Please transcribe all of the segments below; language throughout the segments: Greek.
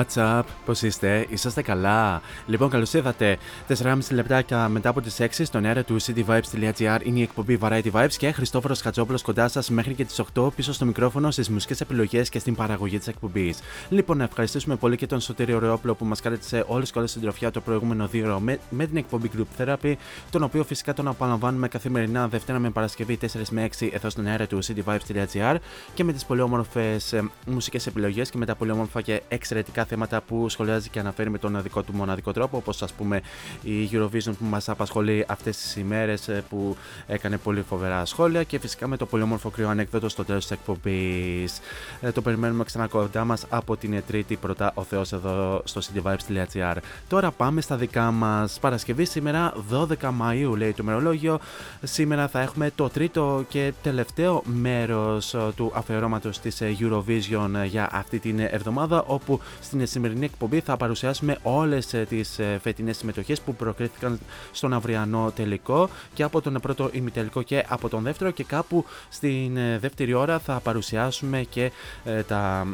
What's up, πώς είστε, είσαστε καλά; Λοιπόν, καλώς ήρθατε. 4,5 λεπτάκια μετά από τις 6 στον αέρα του cityvibes.gr είναι η εκπομπή Variety Vibes και Χριστόφορος Χατζόπουλος κοντά σας μέχρι και τις 8 πίσω στο μικρόφωνο στις μουσικές επιλογές και στην παραγωγή της εκπομπής. Λοιπόν, να ευχαριστήσουμε πολύ και τον Σωτήριο Ρεόπλο που μας κάλεσε όλες και όλες στην τροφιά το προηγούμενο δύο με, με την εκπομπή Group Therapy, τον οποίο φυσικά τον απολαμβάνουμε καθημερινά Δευτέρα με Παρασκευή 4 με 6 εδώ στον αέρα του cityvibes.gr και με τις πολύ όμορφες μουσικές επιλογές και με τα πολύ όμορφα και εξαιρετικά θέματα που σχολιάζει και αναφέρει με τον δικό του μοναδικό τρόπο, όπως ας πούμε η Eurovision που μας απασχολεί αυτές τις ημέρες που έκανε πολύ φοβερά σχόλια και φυσικά με το πολύ όμορφο κρυό ανέκδοτο στο τέλος της εκπομπής. Ε, το περιμένουμε ξανά κοντά μας από την Τρίτη πρώτα ο Θεός εδώ στο cityvibes.gr. Τώρα πάμε στα δικά μας. Παρασκευή σήμερα 12 Μαου λέει το μερολόγιο. Σήμερα θα έχουμε το τρίτο και τελευταίο μέρος του αφιερώματος της Eurovision για αυτή την εβδομάδα όπου στην σημερινή εκπομπή θα παρουσιάσουμε όλες τις φετινές συμμετοχές που προκρίθηκαν στον αυριανό τελικό και από τον πρώτο ημιτελικό και από τον δεύτερο και κάπου στην δεύτερη ώρα θα παρουσιάσουμε και ε, τα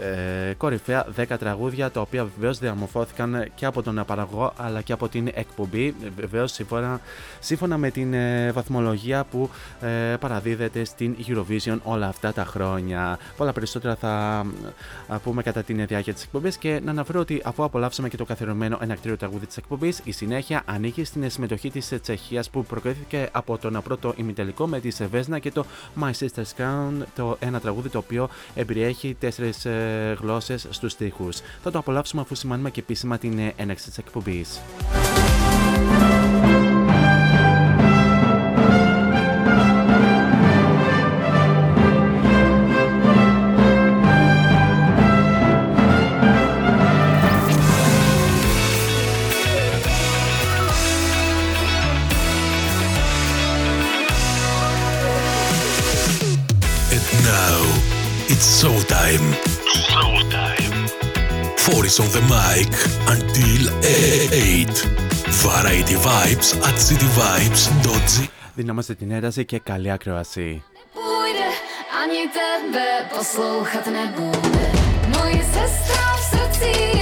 ε, κορυφαία 10 τραγούδια τα οποία βεβαίως διαμορφώθηκαν και από τον παραγωγό αλλά και από την εκπομπή βεβαίως σύμφωνα, σύμφωνα με την ε, βαθμολογία που ε, παραδίδεται στην Eurovision όλα αυτά τα χρόνια. Πολλά περισσότερα θα πούμε κατά την διάρκεια της εκπομπής και να αναφέρω ότι αφού απολαύσαμε και το καθιερωμένο ενακτήριο τραγούδι της εκπομπής, η συνέχεια ανήκει στην συμμετοχή της Τσεχίας που προκρίθηκε από τον πρώτο ημιτελικό με τη Σεβέσνα και το My Sister's Crown, το ένα τραγούδι το οποίο εμπεριέχει τέσσερις γλώσσες στους τοίχου. Θα το απολαύσουμε αφού σημάνουμε και επίσημα την έναρξη της εκπομπής. It's showtime. Showtime. Four is on the mic until 8. Variety Vibes at cityvibes.gr Δυνάμαστε την ένταση και καλή ακρόαση. Ani tebe poslouchat nebude. Moje sestra v srdci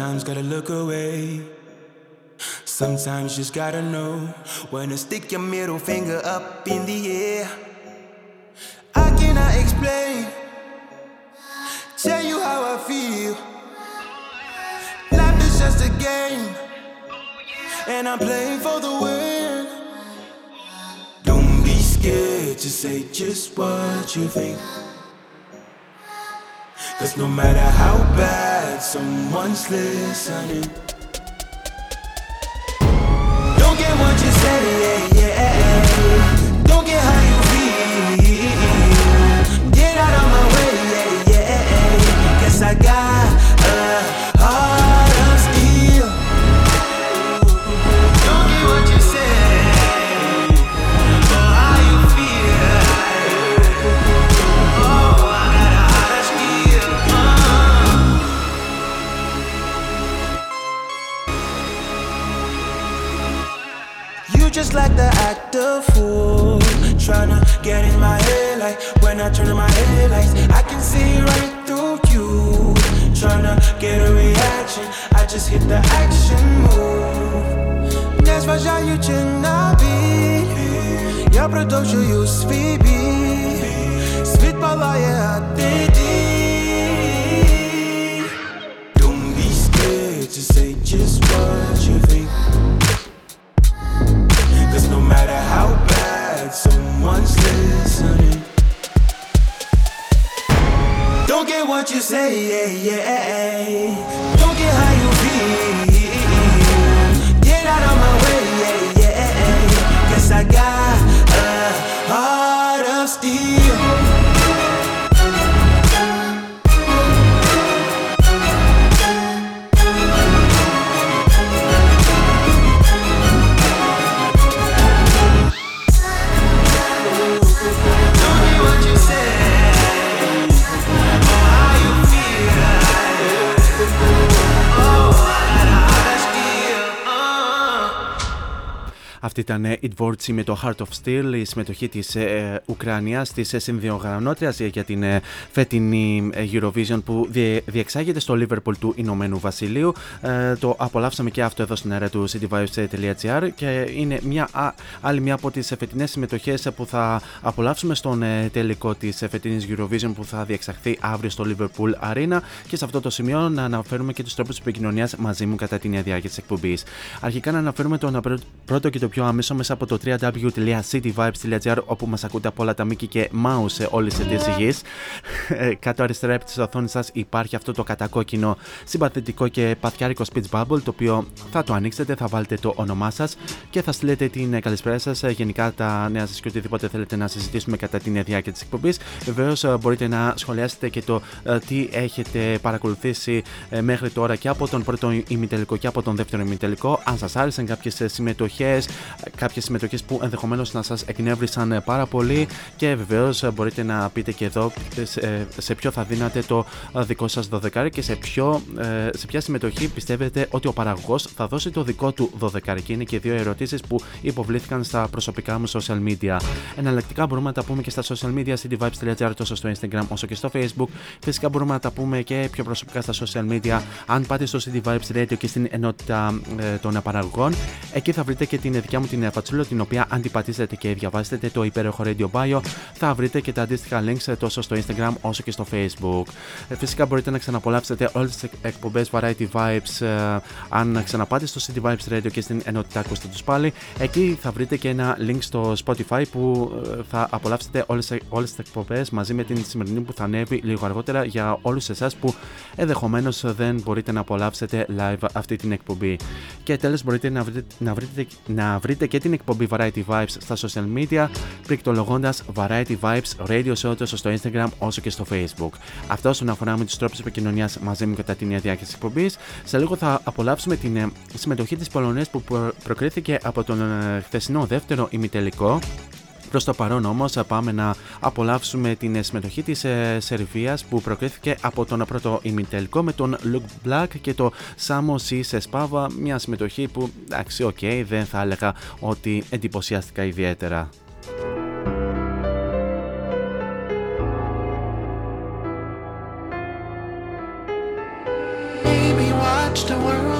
Sometimes gotta look away. Sometimes just gotta know when to stick your middle finger up in the air. I cannot explain, tell you how I feel. Life is just a game, and I'm playing for the win. Don't be scared to say just what you think. Cause no matter how bad someone's listening, don't get what you say, yeah, yeah. Don't get how you feel. Get out of my way, yeah, yeah. Guess I got. act a fool. Tryna get in my head like when I turn on my headlights, I can see right through you. Tryna get a reaction, I just hit the action move. Не зважаючи на біль, я продовжую свій біль. Світ палає, а ти дій. Don't be scared to say just what you think matter how bad someone's listening. Don't get what you say, yeah, yeah. Don't get high. Αυτή ήταν η Dvortsi με το Heart of Steel, η συμμετοχή της ε, Ουκρανίας, της ε, συνδιοργανώτρια για την ε, φετινή ε, Eurovision που διε, διεξάγεται στο Liverpool του Ηνωμένου Βασιλείου. Ε, το απολαύσαμε και αυτό εδώ στην αέρα του cityvibes.gr και είναι μια, α, άλλη μια από τις φετινές συμμετοχές που θα απολαύσουμε στον ε, τελικό της φετινής Eurovision που θα διεξαχθεί αύριο στο Liverpool Arena. Και σε αυτό το σημείο να αναφέρουμε και τους τρόπους επικοινωνίας μαζί μου κατά την διάρκεια της εκπομπής. Αρχικά να αναφέρουμε τον πρώτο και το πιο άμεσο μέσα από το www.cityvibes.gr όπου μας ακούτε από όλα τα μήκη και mouse σε όλες τις γη. Ε, κάτω αριστερά επί της οθόνης σας υπάρχει αυτό το κατακόκκινο συμπαθητικό και παθιάρικο speech bubble το οποίο θα το ανοίξετε, θα βάλετε το όνομά σας και θα στείλετε την καλησπέρα σας, ε, γενικά τα νέα σας και οτιδήποτε θέλετε να συζητήσουμε κατά την διάρκεια της εκπομπής. Βεβαίως ε, μπορείτε να σχολιάσετε και το τι έχετε παρακολουθήσει μέχρι τώρα και από τον πρώτο ημιτελικό και από τον δεύτερο ημιτελικό. Αν σας άρεσαν κάποιες συμμετοχές, κάποιες συμμετοχές που ενδεχομένως να σας εκνεύρισαν πάρα πολύ και βεβαίως μπορείτε να πείτε και εδώ σε, σε ποιο θα δίνατε το δικό σας δωδεκάρι και σε, ποιο, ε, σε ποια συμμετοχή πιστεύετε ότι ο παραγωγός θα δώσει το δικό του δωδεκάρι. Και είναι και δύο ερωτήσεις που υποβλήθηκαν στα προσωπικά μου social media. Εναλλακτικά μπορούμε να τα πούμε και στα social media, cityvibes.gr τόσο στο Instagram όσο και στο Facebook. Φυσικά μπορούμε να τα πούμε και πιο προσωπικά στα social media. Αν πάτε στο City Vibes Radio και στην ενότητα ε, των παραγωγών, εκεί θα βρείτε και την δικιά μου την φατσούλα, την οποία αν την πατήσετε και διαβάσετε το υπέροχο Radio Bio, θα βρείτε και τα αντίστοιχα links τόσο στο Instagram όσο και στο Facebook. Ε, φυσικά μπορείτε να ξαναπολαύσετε όλες τις εκπομπές Variety Vibes ε, αν ξαναπάτε στο City Vibes Radio και στην ενότητα ακούστε τους πάλι. Εκεί θα βρείτε και ένα link στο Spotify που ε, θα απολαύσετε όλες τις εκπομπές μαζί με την σημερινή που θα ανέβει λίγο αργότερα για όλους εσάς που ενδεχομένως δεν μπορείτε να απολαύσετε live αυτή την εκπομπή. Και τέλος μπορείτε να βρείτε, να βρείτε, να βρείτε βρείτε και την εκπομπή Variety Vibes στα social media, πληκτρολογώντα Variety Vibes Radio Show τόσο στο Instagram όσο και στο Facebook. Αυτό όσον αφορά με τους τρόπους επικοινωνίας μαζί μου κατά την διάρκεια της εκπομπής. Σε λίγο θα απολαύσουμε την ε, συμμετοχή της Πολωνίας που προκρίθηκε από τον ε, χθεσινό δεύτερο ημιτελικό Προς το παρόν όμως πάμε να απολαύσουμε την συμμετοχή της ε, Σερβίας που προκρίθηκε από τον πρώτο ημιτελικό με τον Luke Black και το Samo Mi Se Spava. Μια συμμετοχή που εντάξει, OK, okay, δεν θα έλεγα ότι εντυπωσιάστηκα ιδιαίτερα. watch the world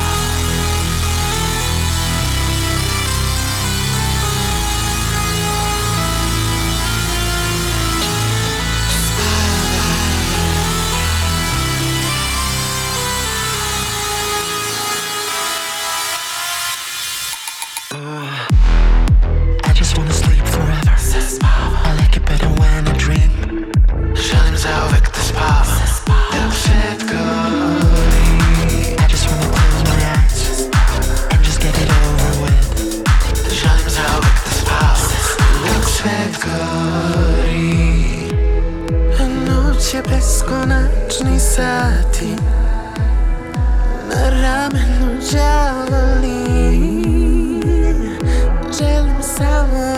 I just wanna close my eyes. And just get it over with. Želim zauvek te spavam Dok svet gori Noć je beskonačni sati Na ramenu žalali Želim samo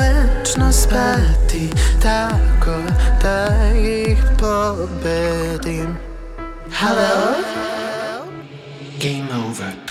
večno spati Tako da ih pobedim Hello? Game over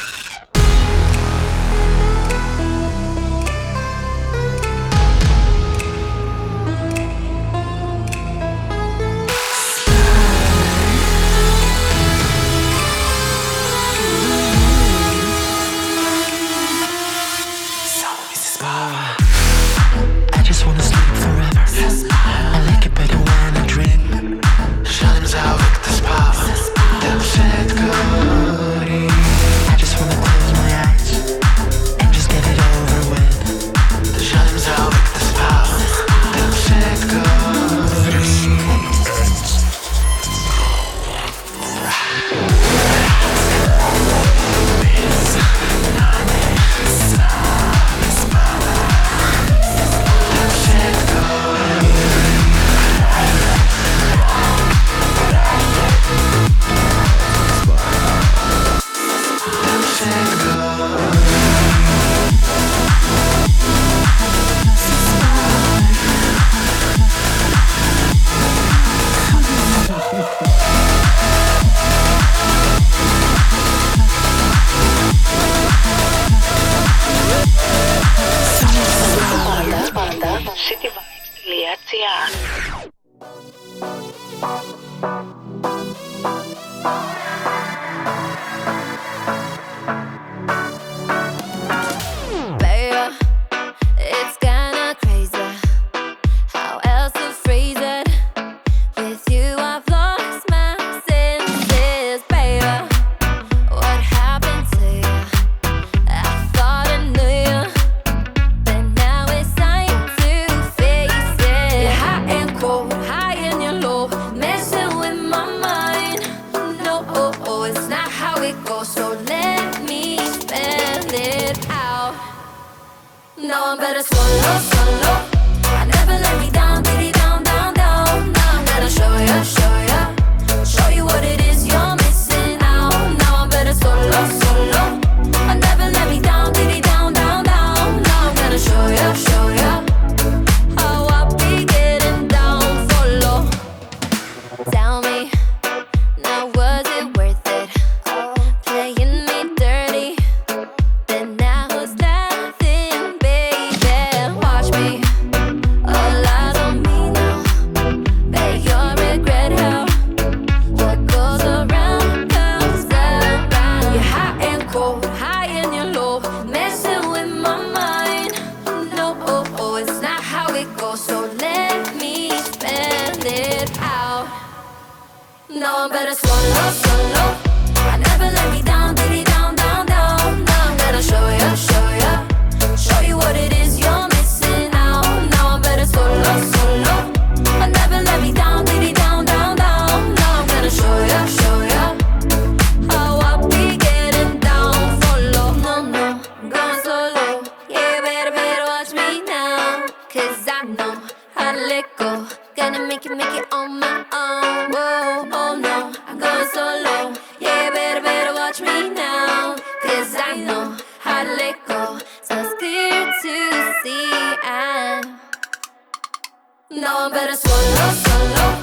solo, solo.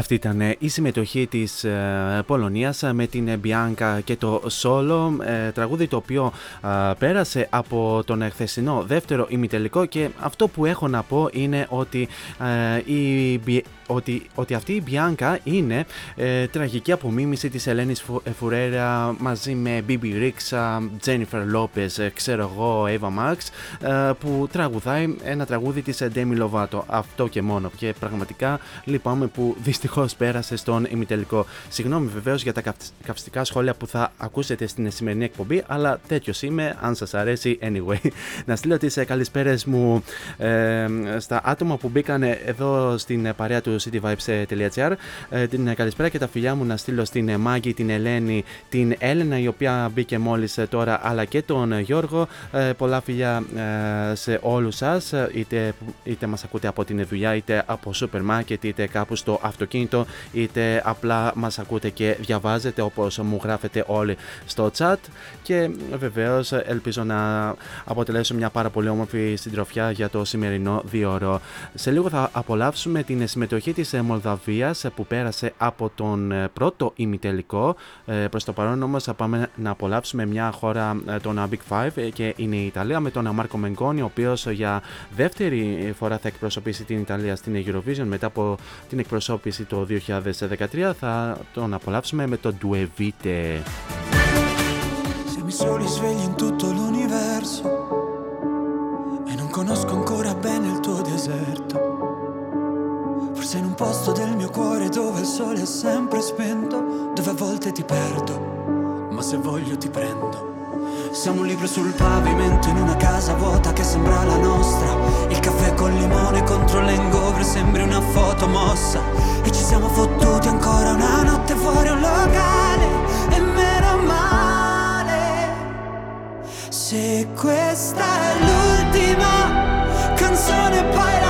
Αυτή ήταν ε, η συμμετοχή της ε, Πολωνίας ε, με την Bianca και το solo ε, τραγούδι το οποίο ε, πέρασε από τον χθεσινό δεύτερο ημιτελικό και αυτό που έχω να πω είναι ότι, ε, η, Μπι- ότι, ότι αυτή η Bianca είναι ε, τραγική απομίμηση της Ελένης Φου- ε, Φουρέρα μαζί με BB Rix, ε, Jennifer Lopez, ε, ξέρω εγώ, Eva Max ε, που τραγουδάει ένα τραγούδι της ε, Demi Lovato. Αυτό και μόνο. Και πραγματικά λυπάμαι που δυστυχώς πέρασε στον ημιτελικό. Συγγνώμη βεβαίως για τα καυσ- καυστικά σχόλια που θα ακούσετε στην σημερινή εκπομπή αλλά τέτοιος είμαι αν σας αρέσει anyway. Να στείλω τις ε, καλησπέρες μου ε, στα άτομα που μπήκαν εδώ στην ε, παρέα τους cityvibes.gr ε, την ε, καλησπέρα και τα φιλιά μου να στείλω στην ε, Μάγκη, την Ελένη, την Έλενα η οποία μπήκε μόλις ε, τώρα αλλά και τον ε, Γιώργο. Ε, πολλά φιλιά ε, σε όλους σας ε, είτε, είτε μας ακούτε από την δουλειά είτε από σούπερ μάρκετ είτε κάπου στο αυτοκίνητο είτε απλά μας ακούτε και διαβάζετε όπως μου γράφετε όλοι στο chat. Και ε, βεβαίως ε, ελπίζω να αποτελέσω μια πάρα πολύ όμορφη συντροφιά για το σημερινό δύο ώρο. Σε λίγο θα απολαύσουμε την συμμετοχή της ε, Μολδαβίας ε, που πέρασε από τον ε, πρώτο ημιτελικό. Ε, Προς το παρόν όμως θα πάμε να απολαύσουμε μια χώρα ε, των ε, Big Five ε, και είναι η Ιταλία με τον ε, Μάρκο Μενγκόνη ο οποίος ε, για δεύτερη φορά θα εκπροσωπήσει την Ιταλία στην Eurovision μετά από την εκπροσώπηση το 2013 θα τον απολαύσουμε με το Due Vite. Siamo i soli svegli in tutto l'universo e non conosco ancora bene il tuo deserto. Forse in un posto del mio cuore dove il sole è sempre spento, dove a volte ti perdo, ma se voglio ti prendo. Siamo un libro sul pavimento in una casa vuota che sembra la nostra. Il caffè col limone contro l'engovre sembri una foto mossa. E ci siamo fottuti ancora una notte fuori un locale. E meno male. Se questa è l'ultima canzone poi la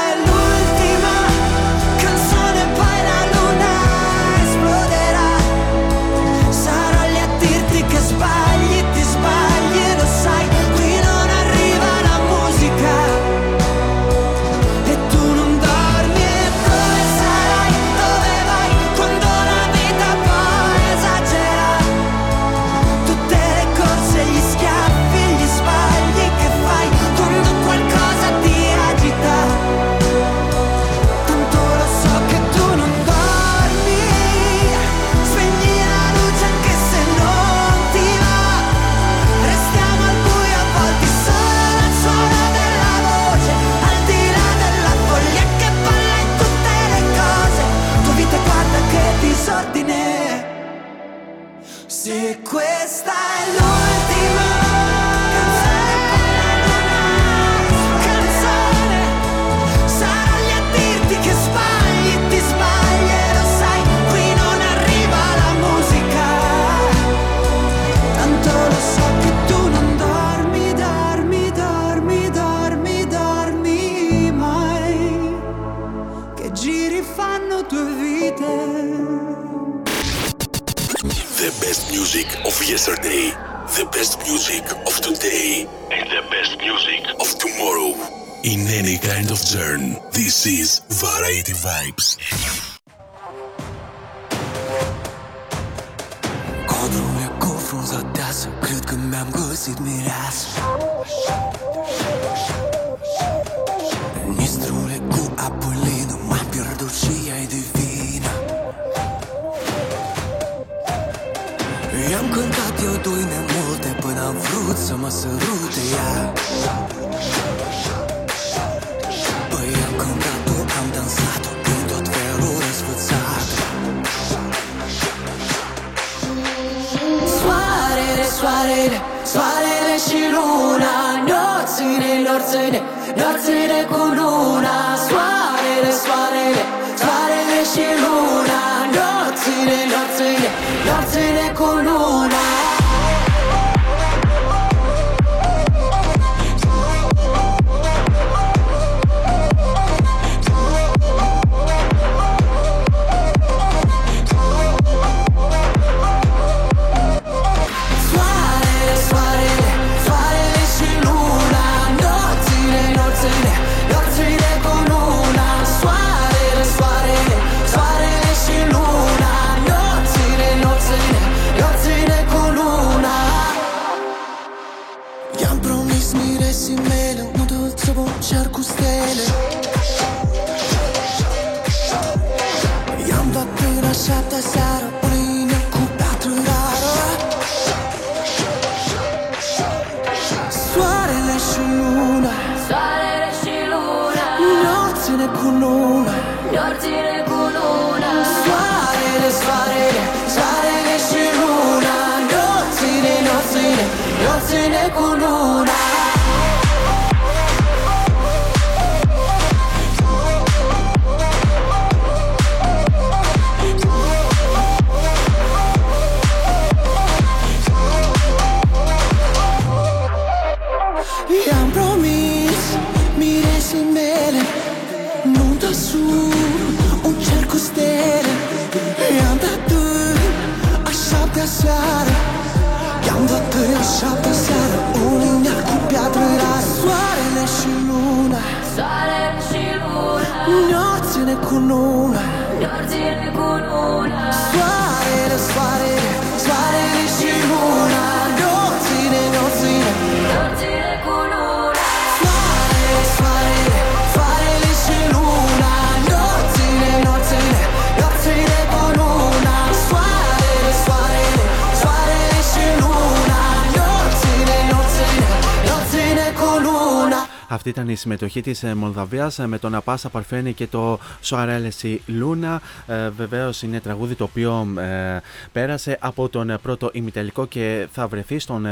η συμμετοχή της ε, Μολδαβίας ε, με τον Απάσα Παρφένη και το Σοαρέλεση Λούνα. Ε, βεβαίως είναι τραγούδι το οποίο ε, πέρασε από τον πρώτο ημιτελικό και θα βρεθεί στον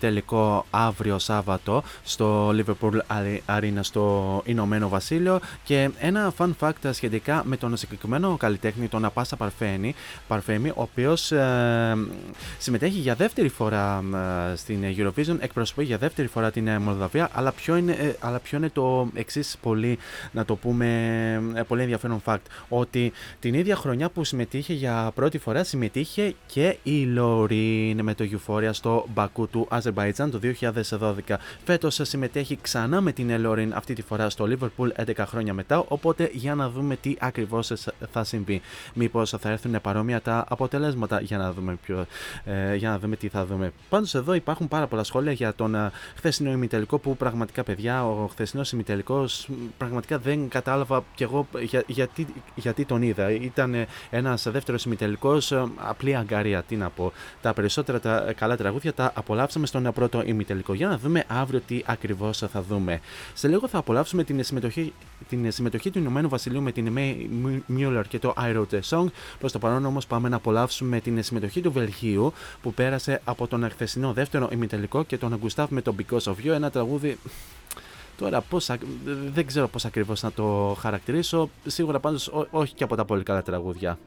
τελικό αύριο Σάββατο στο Liverpool Arena στο Ηνωμένο Βασίλειο και ένα fun fact σχετικά με τον συγκεκριμένο καλλιτέχνη τον Απάσα Παρφένη, Παρφέμι ο οποίος συμμετέχει για δεύτερη φορά στην Eurovision εκπροσωπεί για δεύτερη φορά την Μολδαβία αλλά ποιο είναι ε, αλλά ποιο είναι το εξής πολύ, να το πούμε, ε, πολύ ενδιαφέρον fact. Ότι την ίδια χρονιά που συμμετείχε για πρώτη φορά, συμμετείχε και η Λωρίν με το Euphoria στο Μπακού του Αζερβαϊτζάν το 2012. Φέτος συμμετέχει ξανά με την Λωρίν αυτή τη φορά στο Liverpool 11 χρόνια μετά. Οπότε για να δούμε τι ακριβώς θα συμβεί. Μήπως θα έρθουν παρόμοια τα αποτελέσματα για να δούμε, ποιο, ε, για να δούμε τι θα δούμε. Πάντως εδώ υπάρχουν πάρα πολλά σχόλια για τον ε, χθεσινό ημιτελικό που πραγματικά παιδιά ο χθεσινός ημιτελικός πραγματικά δεν κατάλαβα κι εγώ για, γιατί, γιατί τον είδα. Ήταν ένας δεύτερος ημιτελικός, ε, απλή αγκαρία. Τι να πω. Τα περισσότερα τα καλά τραγούδια τα απολαύσαμε στον πρώτο ημιτελικό. Για να δούμε αύριο τι ακριβώς θα δούμε. Σε λίγο θα απολαύσουμε την συμμετοχή, την συμμετοχή του Ηνωμένου Βασιλείου με την May Mueller και το I Wrote a Song. Προς το παρόν όμως πάμε να απολαύσουμε την συμμετοχή του Βελγίου που πέρασε από τον χθεσινό δεύτερο ημιτελικό και τον Γκουστάβ με το Because of You. Ένα τραγούδι Τώρα πώς, δεν ξέρω πώς ακριβώς να το χαρακτηρίσω, σίγουρα πάντως όχι και από τα πολύ καλά τραγούδια.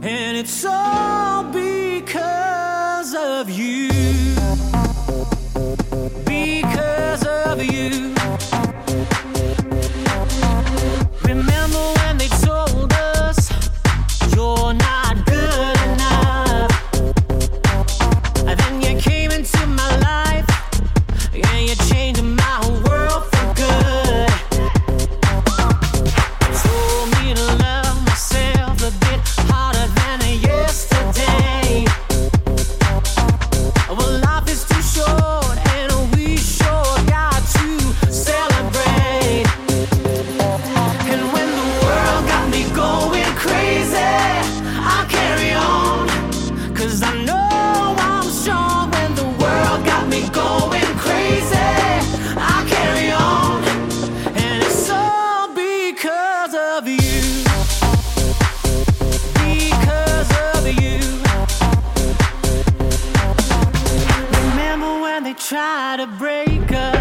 And it's all because of you. Because of you. Remember when they told us You're not into my life. And you changed my try to break up.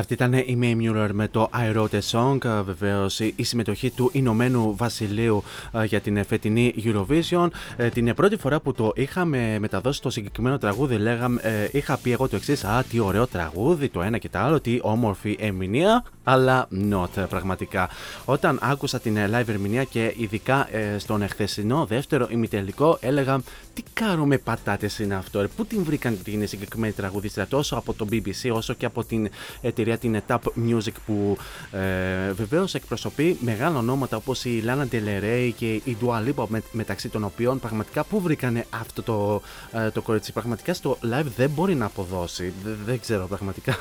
Αυτή ήταν η May Mueller με το I Wrote a Song. Ε, Βεβαίως η συμμετοχή του Ηνωμένου Βασιλείου ε, για την φετινή Eurovision. Ε, την πρώτη φορά που το είχαμε μεταδώσει το συγκεκριμένο τραγούδι, λέγαμε, είχα πει εγώ το εξής: Α, τι ωραίο τραγούδι, το ένα και το άλλο, τι όμορφη ερμηνεία. Αλλά not πραγματικά. Όταν άκουσα την live ερμηνεία και ειδικά στον εχθεσινό δεύτερο ημιτελικό, έλεγα τι κάνουμε πατάτες είναι αυτό, ρε. Πού την βρήκαν την συγκεκριμένη τραγουδίστρια τόσο από το BBC όσο και από την εταιρεία την Tap Music που ε, βεβαίως εκπροσωπεί μεγάλα ονόματα όπως η Lana Del Rey και η Dua Lipa με, μεταξύ των οποίων πραγματικά πού βρήκαν αυτό το, ε, το κορίτσι. Πραγματικά στο live δεν μπορεί να αποδώσει. δεν ξέρω πραγματικά.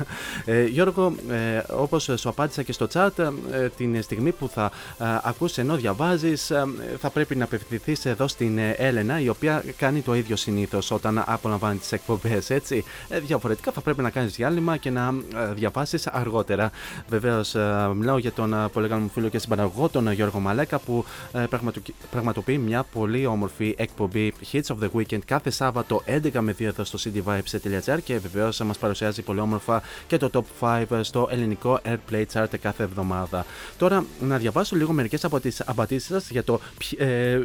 Ε, Γιώργο, ε, όπως σου απάντησα και στο chat, ε, την στιγμή που θα ε, ακούσει ενώ διαβάζεις, θα πρέπει να απευθυνθείς εδώ στην Έλενα, η οποία κάνει το ίδιο συνήθως όταν απολαμβάνει τις εκπομπές. Έτσι. διαφορετικά θα πρέπει να κάνεις διάλειμμα και να διαβάσεις αργότερα. Βεβαίως, ε, μιλάω για τον ε, πολύ καλό μου φίλο και συμπαραγωγό, τον ε, Γιώργο Μαλέκα, που πραγματοποιεί μια πολύ όμορφη εκπομπή Hits of the Weekend κάθε Σάββατο 11 με 2 εδώ στο cdvibes.gr και βεβαίως μας παρουσιάζει πολύ όμορφα και το Top 5 στο ελληνικό Airplay Chart κάθε εβδομάδα. Τώρα, να διαβάσω λίγο μερικές από τι απαντήσει σας για το ε,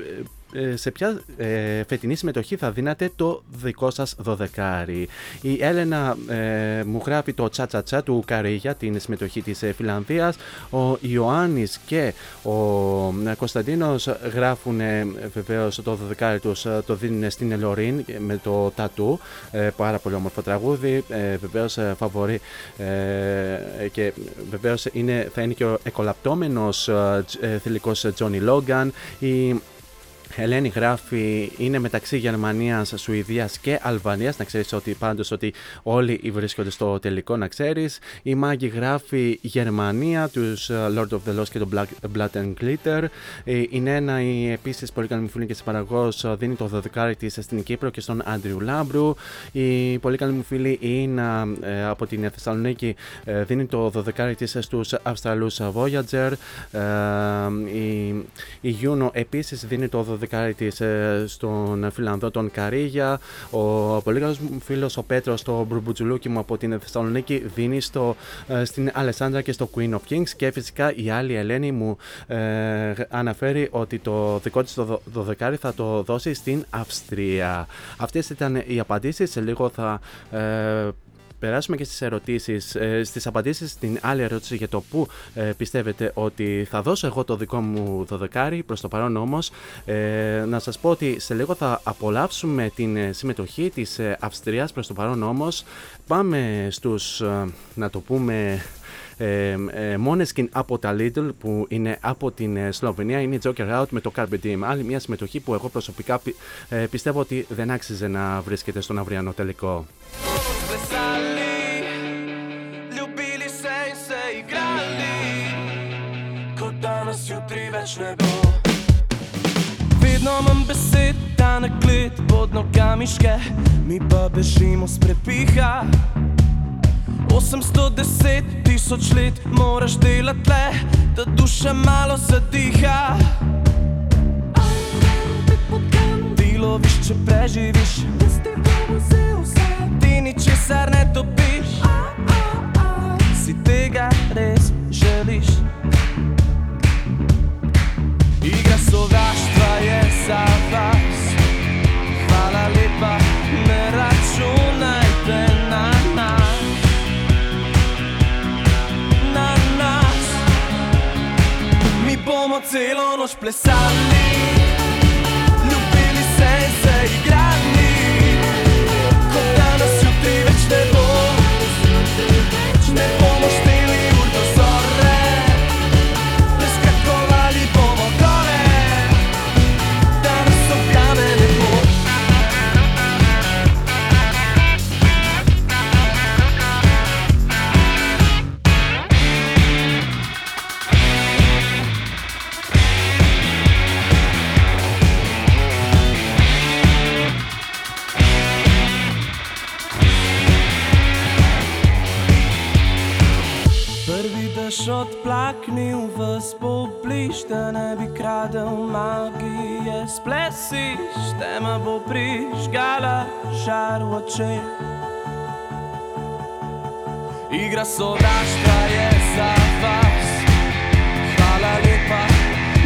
σε ποια ε, φετινή συμμετοχή θα δίνατε το δικό σας δωδεκάρι; Η Έλενα ε, μου γράφει το τσα τσα τσα του Καρίγια, την συμμετοχή της ε, Φιλανδίας. Ο Ιωάννης και ο Κωνσταντίνος γράφουν ε, βεβαίως το δωδεκάρι τους, το δίνουν στην Ελορίν με το τατού. πάρα πολύ όμορφο τραγούδι, ε, βεβαίως φαβορεί και βεβαίως είναι, θα είναι και ο εκολαπτώμενος θηλυκός Τζόνι Λόγκαν. Η Ελένη γράφει είναι μεταξύ Γερμανίας, Σουηδίας και Αλβανίας. Να ξέρεις ότι πάντως ότι όλοι βρίσκονται στο τελικό, να ξέρεις. Η Μάγκη γράφει Γερμανία, τους ε, Lord of the Lost και το Blood and Glitter. Ε, η Νένα, η επίσης πολύ καλή μου φίλη και συμπαραγό, ε, δίνει το 12 της στην Κύπρο και στον Άντριου Λάμπρου. Η πολύ καλή μου φίλη Ινα από την Θεσσαλονίκη δίνει το 12 της στους Αυστραλούς Voyager. Η, η Juno επίσης δίνει το 12 δεκάρι τη ε, στον Φιλανδό τον Καρίγια. Ο πολύ καλός μου φίλος ο Πέτρος, το μπρουμπούτζουλούκι μου από την Θεσσαλονίκη, δίνει στο, ε, στην Αλεσάνδρα και στο Queen of Kings. Και φυσικά η άλλη Ελένη μου ε, αναφέρει ότι το δικό της το δωδεκάρι θα το δώσει στην Αυστρία. Αυτές ήταν οι απαντήσεις. Σε λίγο θα ε, περάσουμε και στις ερωτήσεις, ε, στις απαντήσεις στην άλλη ερώτηση για το που ε, πιστεύετε ότι θα δώσω εγώ το δικό μου δωδεκάρι, προς το παρόν όμως ε, να σας πω ότι σε λίγο θα απολαύσουμε την συμμετοχή της Αυστρίας, προς το παρόν όμως πάμε στους, να το πούμε, ε, Måneskin από τα Lidl που είναι από την Σλοβενία είναι η Joker Out με το Carpe Diem. Άλλη μια συμμετοχή που εγώ προσωπικά πιστεύω ότι δεν άξιζε να βρίσκεται στον αυριανό τελικό. Danes jutri več ne bo. Vedno imam besed, da na gled pod nogami ške, mi pa bežimo s prepiha. 810 tisoč let moraš delati le, da duša malo zadiha. Delo viš, če preživiš, ti ničesar Bomo celo noč plesali. Ljubili se in se igrali. Kot da nas jutri več ne bo Splesiš, tema bo prižgala žar v očeh Igra sovraštva je za vas. Hvala lepa,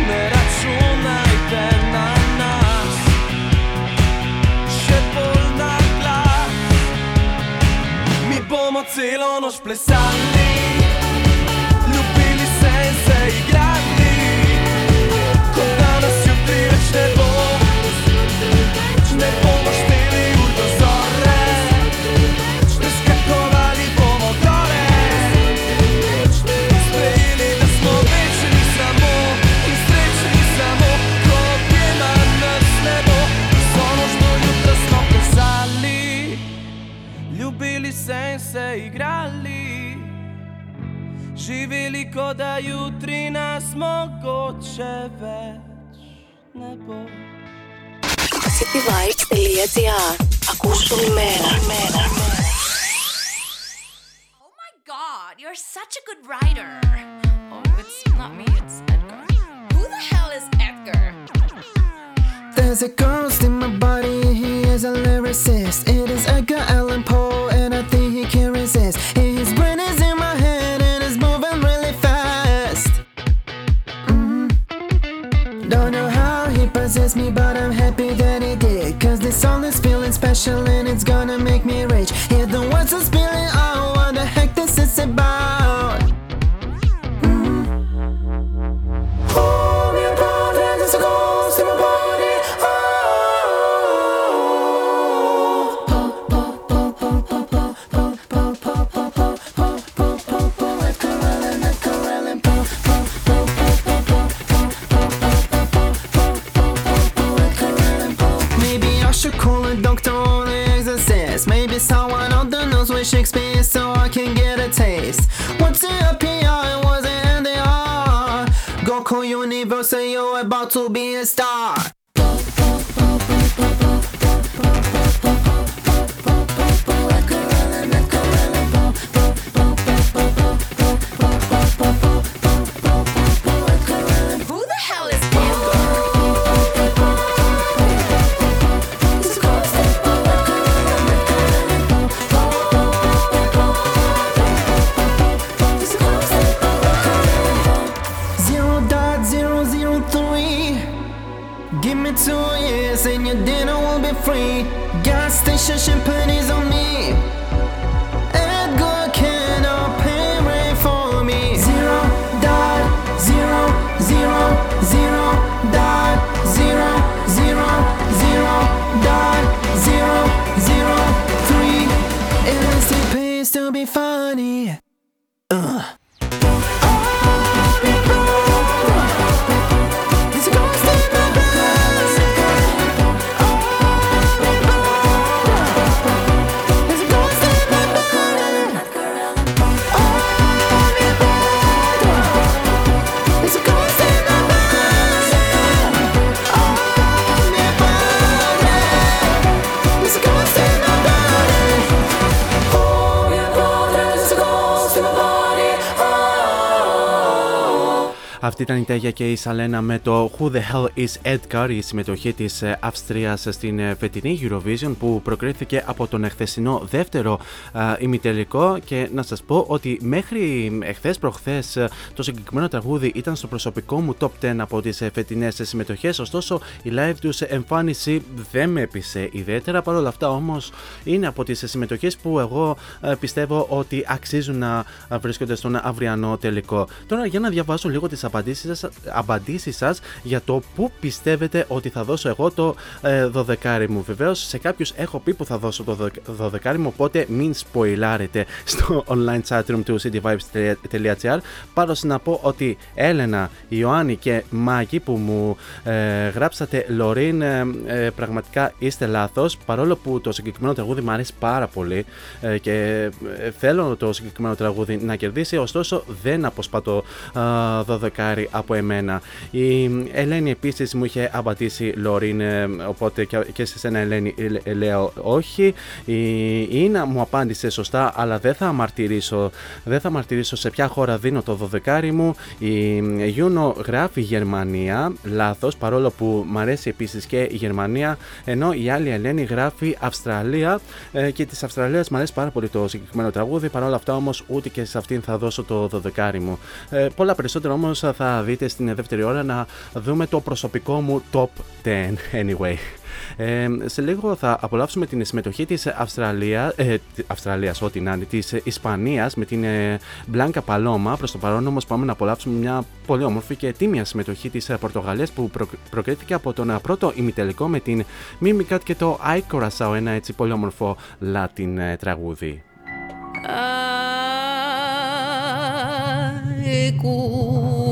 ne računajte na nas. Še bolj na glas. Mi bomo celo noč plesali. Ljubili se in se igrali. Kot da nas jutri več ne bo Ljubili se in se igrali. Živeli, kot da jutri nas mogoče več ne bo cityvibes.gr Ακούς όλη μέρα. Oh my god, you're such a good writer. Oh, it's not me, it's Edgar. Who the hell is Edgar? There's a ghost in my body, he is a lyricist. It is Edgar Allan Poe, and I think he can resist. Special and it's gonna make me. Hear to be a star. Your dinner will be free. Gas station champagne's on Αυτή ήταν η Τέγια και η Σαλένα με το Who the hell is Edgar, η συμμετοχή της Αυστρίας στην ε, φετινή Eurovision που προκρίθηκε από τον εχθεσινό δεύτερο α, ημιτελικό. Και να σας πω ότι μέχρι εχθές προχθές το συγκεκριμένο τραγούδι ήταν στο προσωπικό μου top 10 από τις φετινές συμμετοχές. Ωστόσο, η live τους εμφάνιση δεν με έπεισε ιδιαίτερα. Παρ' όλα αυτά, όμως, είναι από τις συμμετοχές που εγώ ε, πιστεύω ότι αξίζουν να βρίσκονται στον αυριανό τελικό. Τώρα, για να διαβάσω λίγο τις Απαντήσεις σα για το που πιστεύετε ότι θα δώσω εγώ το ε, 12 μου. Βεβαίως, σε κάποιους έχω πει που θα δώσω το 12 μου, οπότε μην σποϊλάρετε στο online chatroom του cityvibes.gr. πάρω να πω ότι Έλενα, Ιωάννη και Μάκη που μου ε, γράψατε Λωρίν, ε, ε, πραγματικά είστε λάθος, παρόλο που το συγκεκριμένο τραγούδι μου αρέσει πάρα πολύ ε, και ε, θέλω το συγκεκριμένο τραγούδι να κερδίσει, ωστόσο δεν αποσπατώ το 12 πάρει από εμένα. Η Ελένη επίσης μου είχε απαντήσει Λωρίν, ε, οπότε και σε σένα Ελένη ε, ε, λέω όχι. Η Ίνα μου απάντησε σωστά, αλλά δεν θα μαρτυρήσω, Δεν θα αμαρτυρήσω σε ποια χώρα δίνω το 12 μου. Η Γιούνο γράφει Γερμανία, λάθος, παρόλο που μου αρέσει επίσης και η Γερμανία, ενώ η άλλη Ελένη γράφει Αυστραλία και της Αυστραλίας μου αρέσει πάρα πολύ το συγκεκριμένο τραγούδι. παρόλα αυτά όμως ούτε και σε αυτήν θα δώσω το 12 μου. πολλά περισσότερα όμως θα δείτε στην δεύτερη ώρα να δούμε το προσωπικό μου top 10 anyway. Ε, σε λίγο θα απολαύσουμε την συμμετοχή της Αυστραλία, ε, Αυστραλίας, ό,τι να είναι, της Ισπανίας με την ε, Μπλάνκα Παλώμα. Προς το παρόν όμως πάμε να απολαύσουμε μια πολύ όμορφη και τίμια συμμετοχή της Πορτογαλίας που προ, προκρίθηκε από τον πρώτο ημιτελικό με την Mimicat και το I Corazao, ένα έτσι πολύ όμορφο Latin ε, τραγούδι. Ai,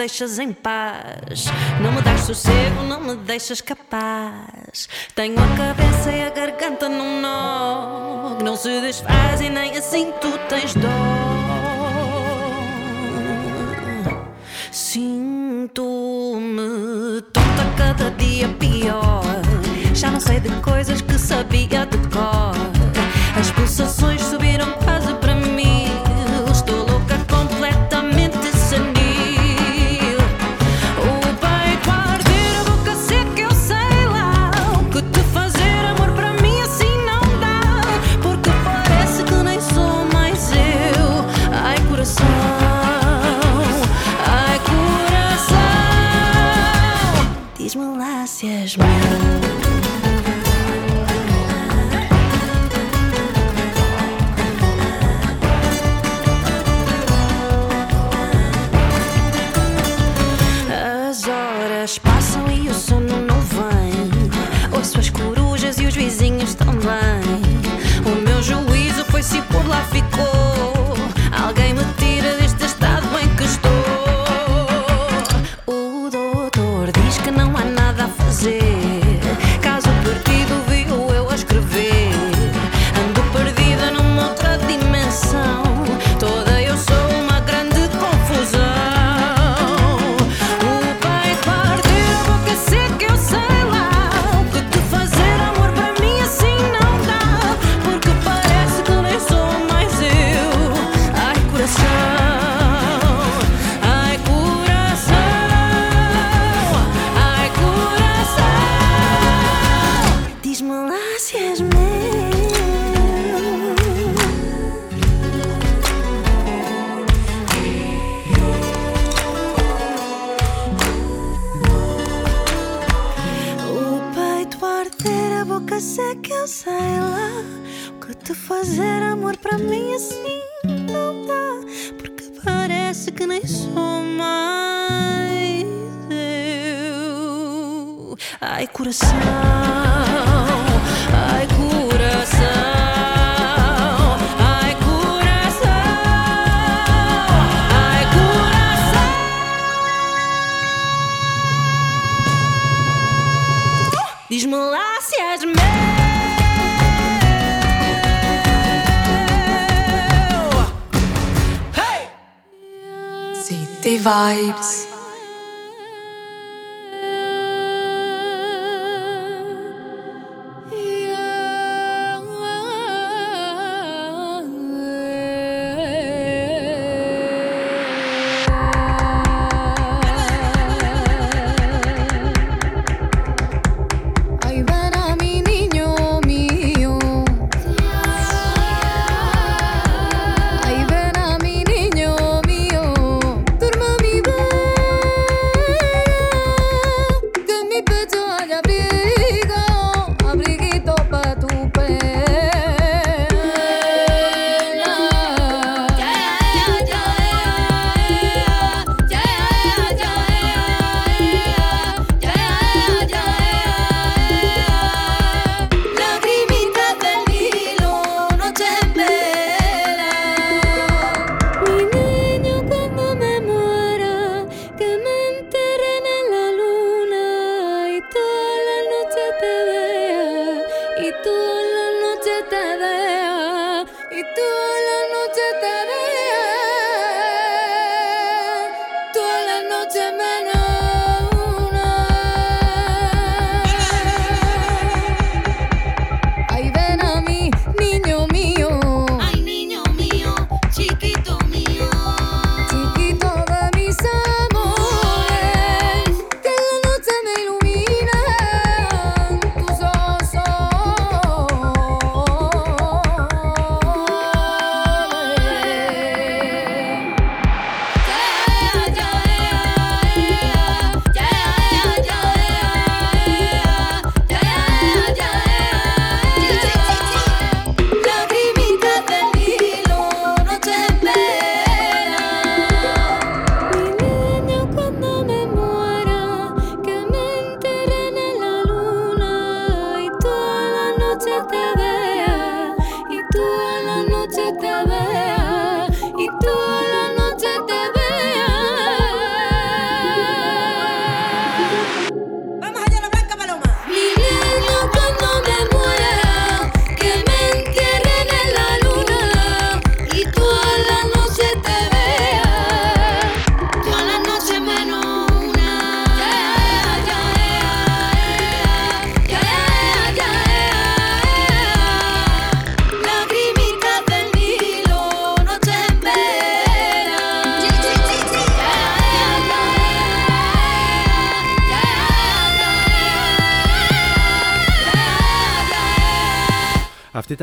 deixas em paz. Não me dás sossego, não me deixas capaz. Tenho a cabeça e a garganta num nó que não se desfaz e nem assim tu tens dó. Sinto-me tonta cada dia pior. Já não sei de coisas que sabia de cor. As pulsações subiram quase para mim.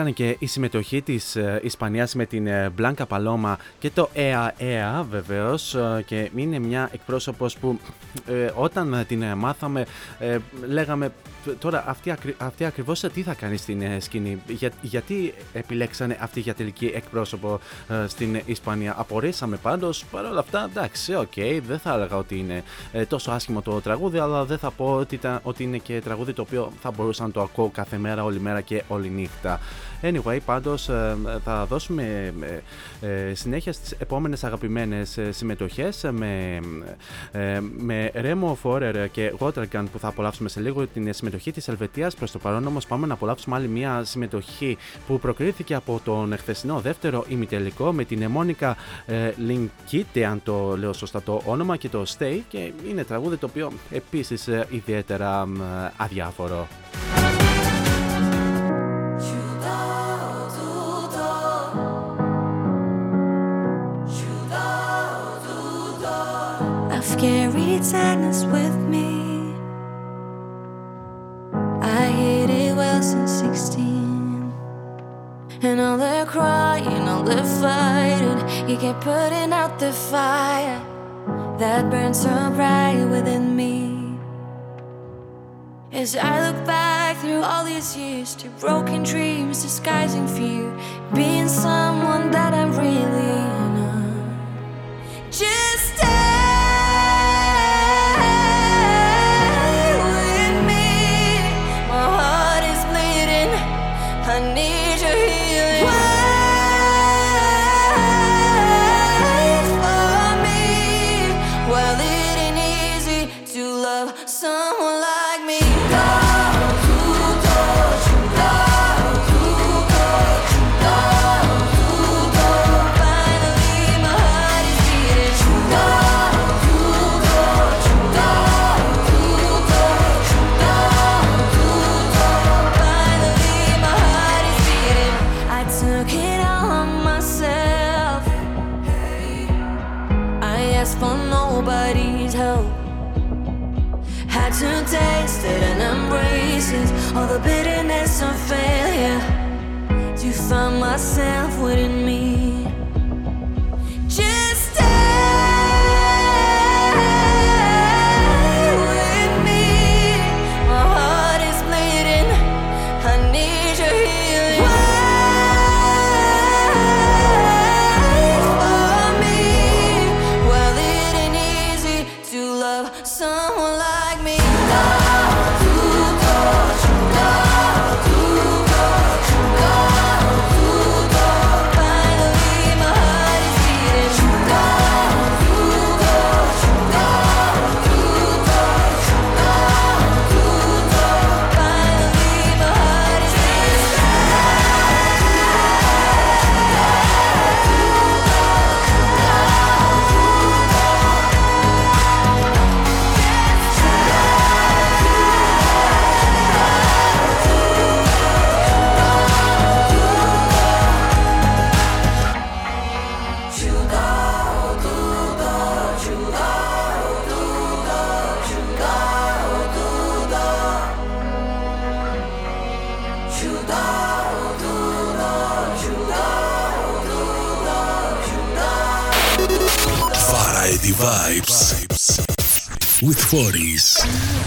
Ήταν και η συμμετοχή της ε, Ισπανίας με την ε, Blanca Paloma και το Eaea βεβαίως ε, και είναι μια εκπρόσωπος που ε, όταν ε, την ε, μάθαμε ε, λέγαμε τώρα αυτή, ακρι, αυτή ακριβώς τι θα κάνει στην ε, σκηνή; Για, γιατί επιλέξανε αυτή για τελική εκπρόσωπο ε, στην Ισπανία; Απορήσαμε πάντως παρόλα αυτά εντάξει οκ δεν θα έλεγα ότι είναι ε, τόσο άσχημο το τραγούδι αλλά δεν θα πω ότι, ήταν, ότι είναι και τραγούδι το οποίο θα μπορούσα να το ακούω κάθε μέρα όλη μέρα και όλη νύχτα Anyway, πάντως ε, θα δώσουμε ε, ε, συνέχεια στις επόμενες αγαπημένες ε, συμμετοχές με, ε, με Remo Forer και Watergun που θα απολαύσουμε σε λίγο την συμμετοχή της Ελβετίας. Προς το παρόν όμως πάμε να απολαύσουμε άλλη μια συμμετοχή που προκρίθηκε από τον χθεσινό δεύτερο ημιτελικό με την Μόνικα ε, Linkite, αν το λέω σωστά το όνομα, και το Stay και είναι τραγούδι το οποίο επίσης ε, ιδιαίτερα ε, αδιάφορο. I've carried sadness with me. I hid it well since 16. And all the crying, all the fighting, you kept putting out the fire that burns so bright within me. As I look back through all these years to broken dreams, disguising fear, being someone that I'm really not. Just myself vibes with 40s.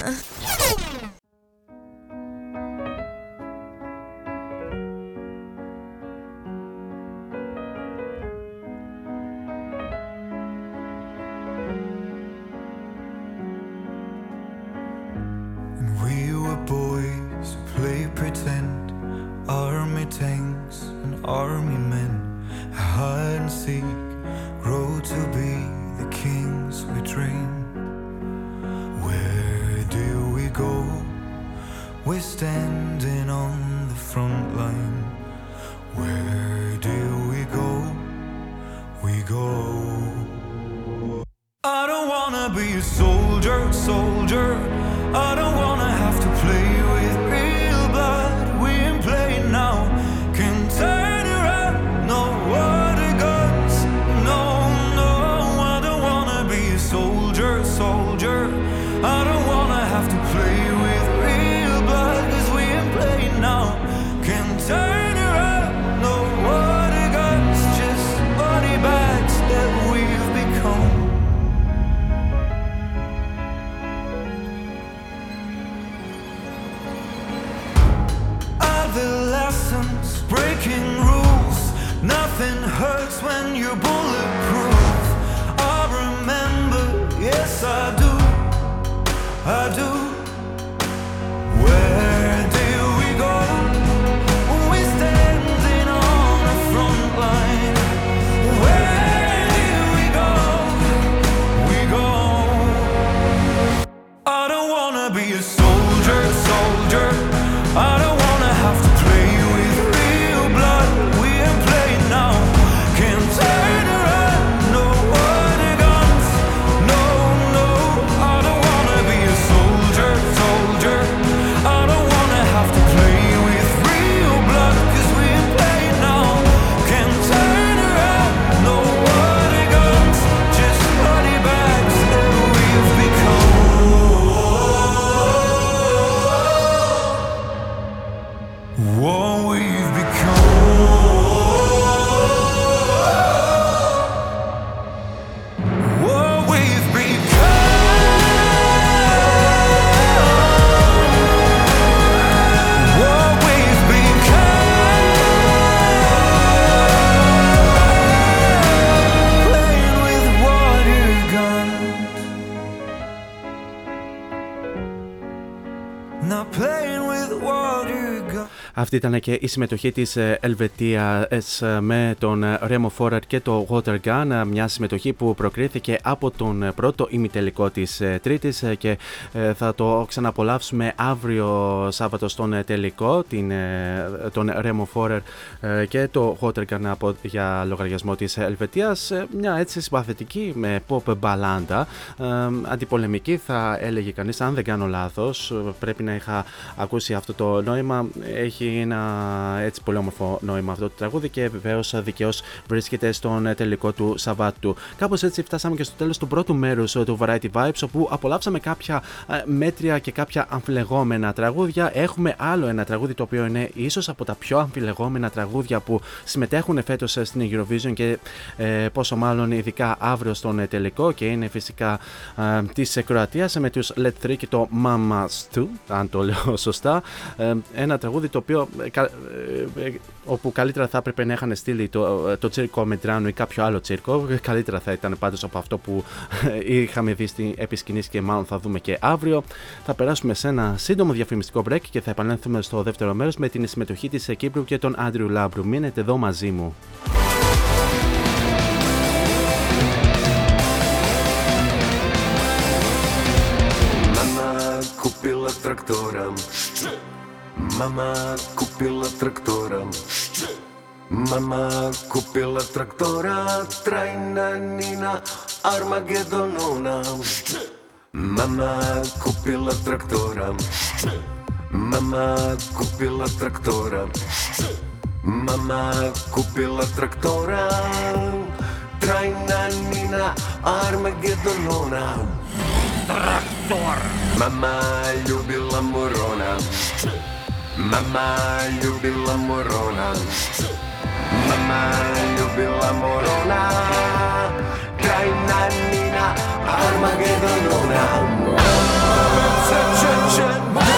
Αυτή ήταν και η συμμετοχή της ε, Ελβετίας ε, με τον ε, Remo Forward και το Water Gun, μια συμμετοχή που προκρίθηκε από τον πρώτο ημιτελικό της Τρίτης και θα το ξαναπολαύσουμε αύριο Σάββατο στον τελικό, την, τον Remo Forward και το Water Gun από, για λογαριασμό της Ελβετίας, μια έτσι συμπαθητική με pop μπαλάντα, αντιπολεμική θα έλεγε κανείς, αν δεν κάνω λάθος, πρέπει να είχα ακούσει αυτό το νόημα, έχει ένα έτσι πολύ όμορφο νόημα αυτό το τραγούδι και βεβαίως δικαίως βρίσκεται στον τελικό του Σαββάτου. Κάπως έτσι φτάσαμε και στο τέλος του πρώτου μέρους του Variety Vibes, όπου απολαύσαμε κάποια ε, μέτρια και κάποια αμφιλεγόμενα τραγούδια. Έχουμε άλλο ένα τραγούδι το οποίο είναι ίσως από τα πιο αμφιλεγόμενα τραγούδια που συμμετέχουν φέτος στην Eurovision και ε, πόσο μάλλον ειδικά αύριο στον τελικό και είναι φυσικά ε, της Κροατίας με τους Let 3 και το Mama Stu, αν το λέω σωστά. Ε, ένα τραγούδι το οποίο ε, ε, όπου καλύτερα θα έπρεπε να είχαν στείλει το, το τσίρκο Μετράνου ή κάποιο άλλο τσίρκο. Καλύτερα θα ήταν πάντως από αυτό που είχαμε δει στην επισκηνή και μάλλον θα δούμε και αύριο. Θα περάσουμε σε ένα σύντομο διαφημιστικό break και θα επανέλθουμε στο δεύτερο μέρος με την συμμετοχή της Κύπρου και τον Άντριου Λάμπρου. Μείνετε εδώ μαζί μου. Мама купила трактора. Mama kupila traktora. Mama kupila traktora Trajna Nina Armagedonona. Mama kupila traktora. Mama kupila traktora. Mama kupila traktora Trajna Nina Armagedonona. Traktor. Mama ljubila morona. Мама любила Мурона. Мама любила Мурона. Трайна Нина Армагеддонона. Мама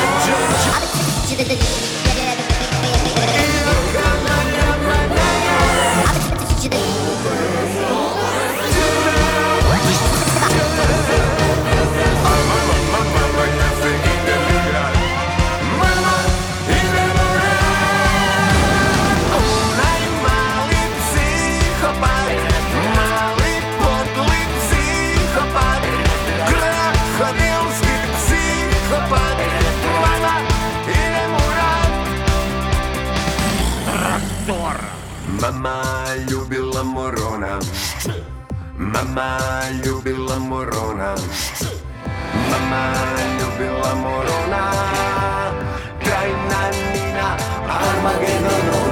Mama ljubila morona. Mama ljubila morona. Krajna nanina Armageddon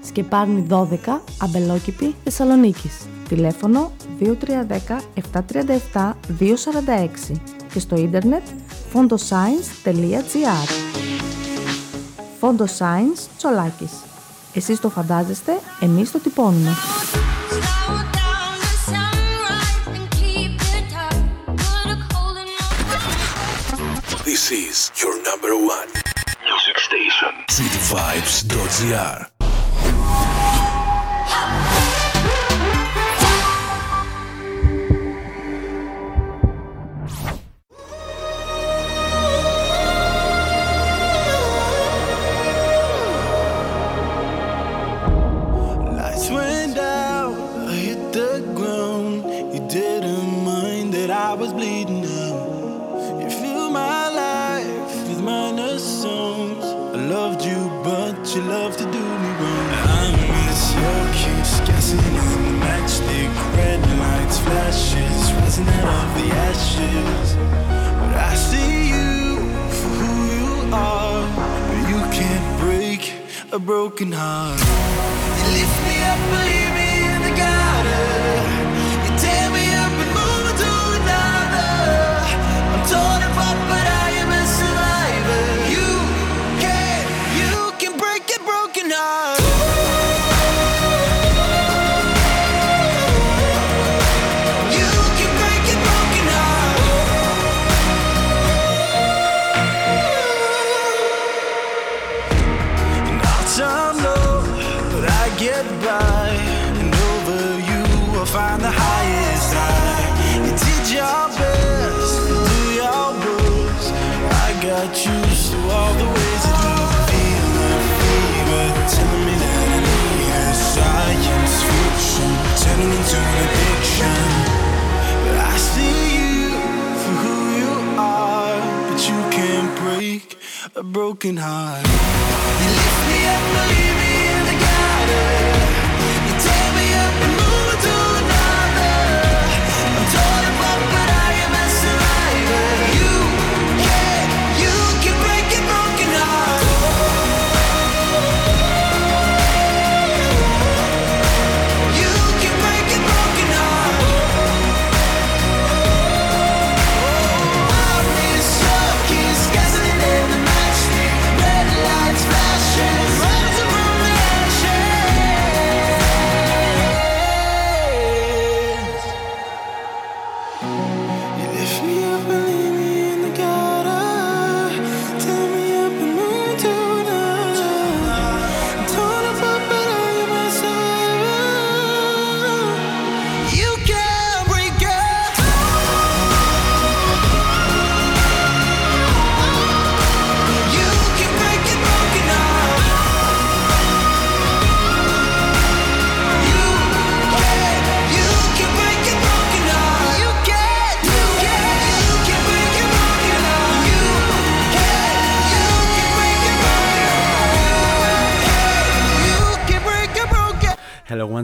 Σκεπάρνη 12, Αμπελόκηπη, Θεσσαλονίκης. Τηλέφωνο 2310 737 246 και στο ίντερνετ fondoscience.gr Φόντο Science Τσολάκης. Εσείς το φαντάζεστε, εμείς το τυπώνουμε. This is your number one music station. Cityvibes.gr you love to do me wrong. I miss your kiss, gasoline, matchstick, red lights, flashes, rising out of the ashes. But I see you for who you are, but you can't break a broken heart. A broken heart.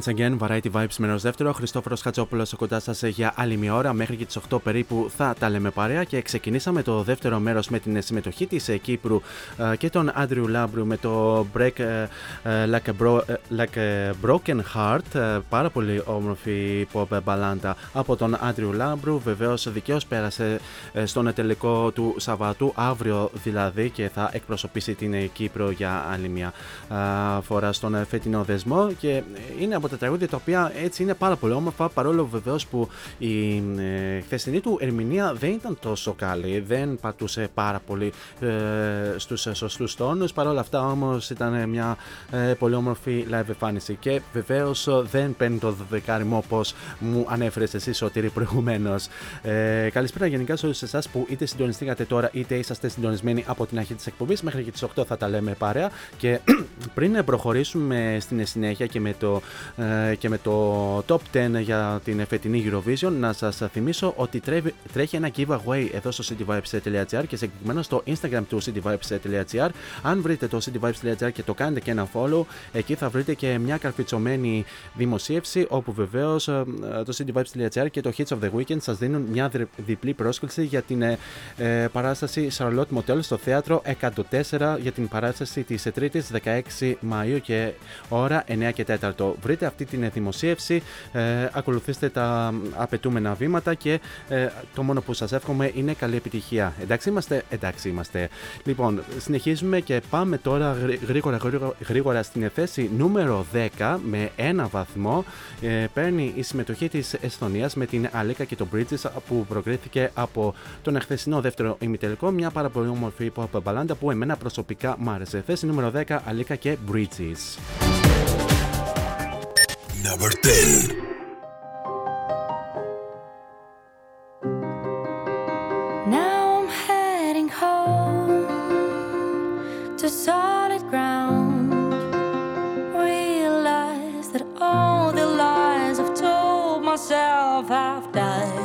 Once again, Variety Vibes μέρο δεύτερο. Χριστόφορος Χατσόπουλο κοντά σας για άλλη μια ώρα. Μέχρι και τις 8 περίπου θα τα λέμε παρέα. Και ξεκινήσαμε το δεύτερο μέρος με την συμμετοχή της Κύπρου ε, και τον Άντριου Λάμπρου με το Break ε, ε, like, a bro, ε, like a Broken Heart. Ε, Πάρα πολύ όμορφη pop μπαλάντα από τον Άντριου Λάμπρου. Βεβαίως δικαίως πέρασε ε, στον τελικό του Σαββατού, αύριο δηλαδή, και θα εκπροσωπήσει την Κύπρο για άλλη μια α, φορά στον φετινό δεσμό. Και είναι από τα τραγούδια τα οποία έτσι είναι πάρα πολύ όμορφα παρόλο βεβαίως που η ε, χθεσινή του ερμηνεία δεν ήταν τόσο καλή, δεν πατούσε πάρα πολύ ε, στους σωστούς τόνους. Παρόλα αυτά όμως ήταν μια ε, πολύ όμορφη live εμφάνιση. Και βεβαίως δεν παίρνει το δεκάριμο όπως μου ανέφερες εσύ Σωτήρη προηγουμένως. Ε, καλησπέρα γενικά σε όλους εσάς που είτε συντονιστήκατε τώρα είτε είσαστε συντονισμένοι από την αρχή της εκπομπής μέχρι και τις 8 θα τα λέμε παρέα. Και πριν προχωρήσουμε στην συνέχεια και με το, ε, και με το top 10 για την φετινή Eurovision να σας θυμίσω ότι τρέχει, τρέχει ένα giveaway εδώ στο cityvibes.gr και συγκεκριμένα στο Instagram του cityvibes.gr αν βρείτε το cityvibes.gr και το κάνετε και ένα follow εκεί θα βρείτε και μια καρφιτσωμένη δημοσίευση όπου βεβαίως το cityvibes.gr και το Hits of the Weekend σας δίνουν μια διπλή πρόσκληση για την ε, ε, παράσταση Charlotte Motel στο θέατρο 104 για την παράσταση της 3ης 16 Μαΐου και ώρα 9 και 4. Βρείτε αυτή την δημοσίευση, ε, ακολουθήστε τα απαιτούμενα βήματα και ε, το μόνο που σας εύχομαι είναι καλή επιτυχία. Εντάξει είμαστε, εντάξει είμαστε. Λοιπόν, συνεχίζουμε και πάμε τώρα γρήγορα, γρήγορα, γρήγορα στην θέση νούμερο 10 με ένα βαθμό. Ε, παίρνει η συμμετοχή της Εσθονίας με την Αλίκα και το Bridges που προκρίθηκε από τον εχθεσινό δεύτερο ημιτελικό. Μια πάρα πολύ όμορφη pop μπαλάντα που εμένα προσωπικά μ' άρεσε. Θέση νούμερο 10 Αλίκα και Bridges. Number 10. Now I'm heading home to solid ground. Realize that all the lies I've told myself have died.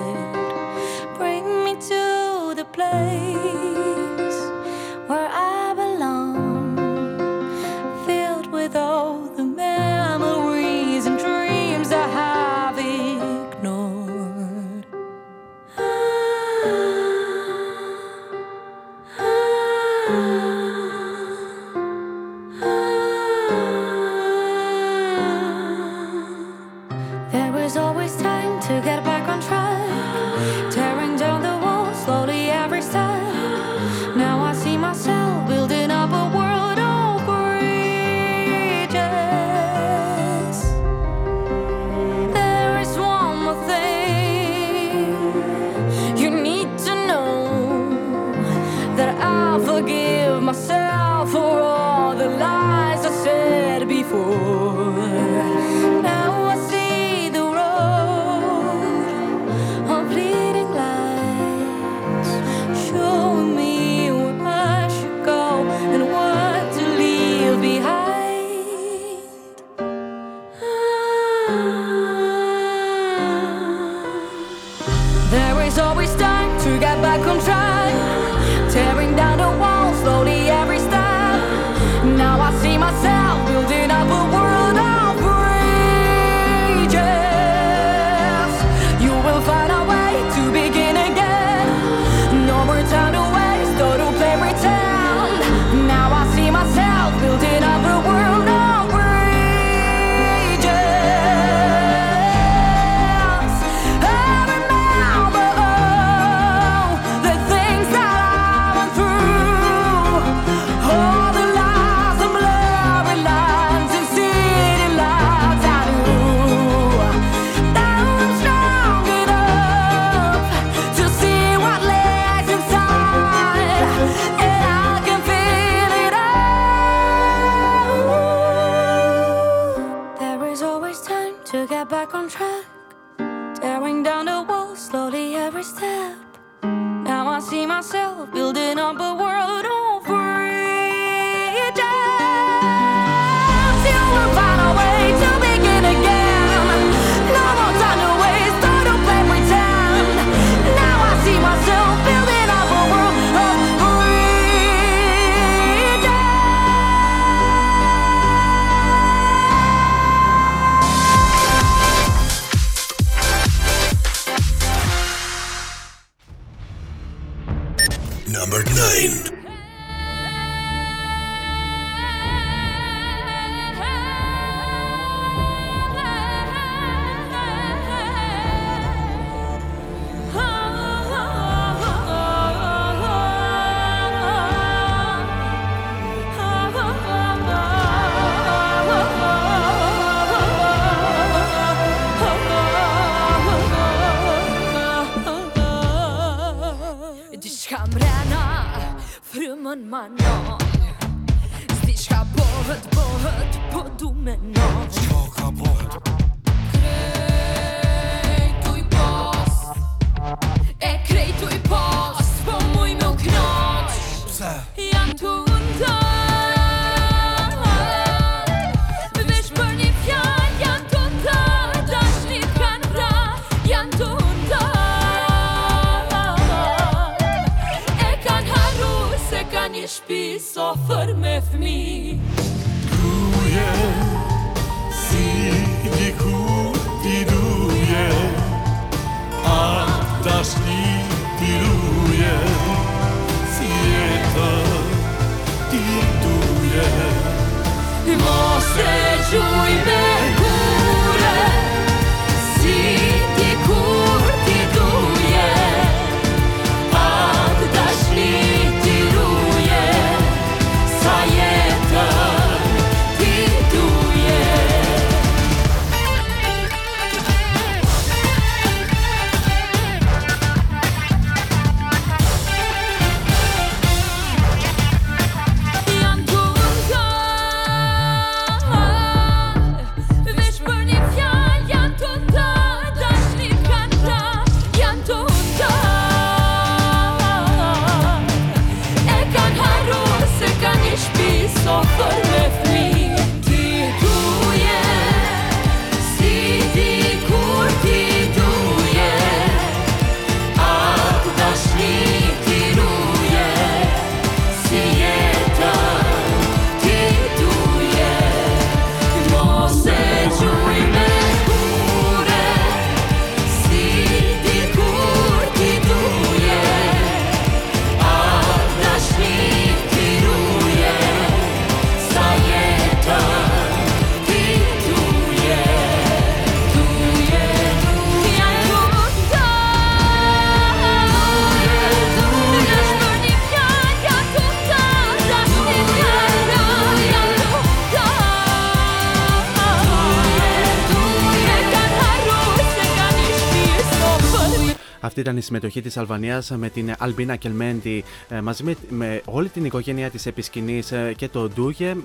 Ήταν η συμμετοχή της Αλβανίας με την Αλμπίνα Κελμέντι ε, μαζί με, με όλη την οικογένειά της επισκηνής και το Ντούγε.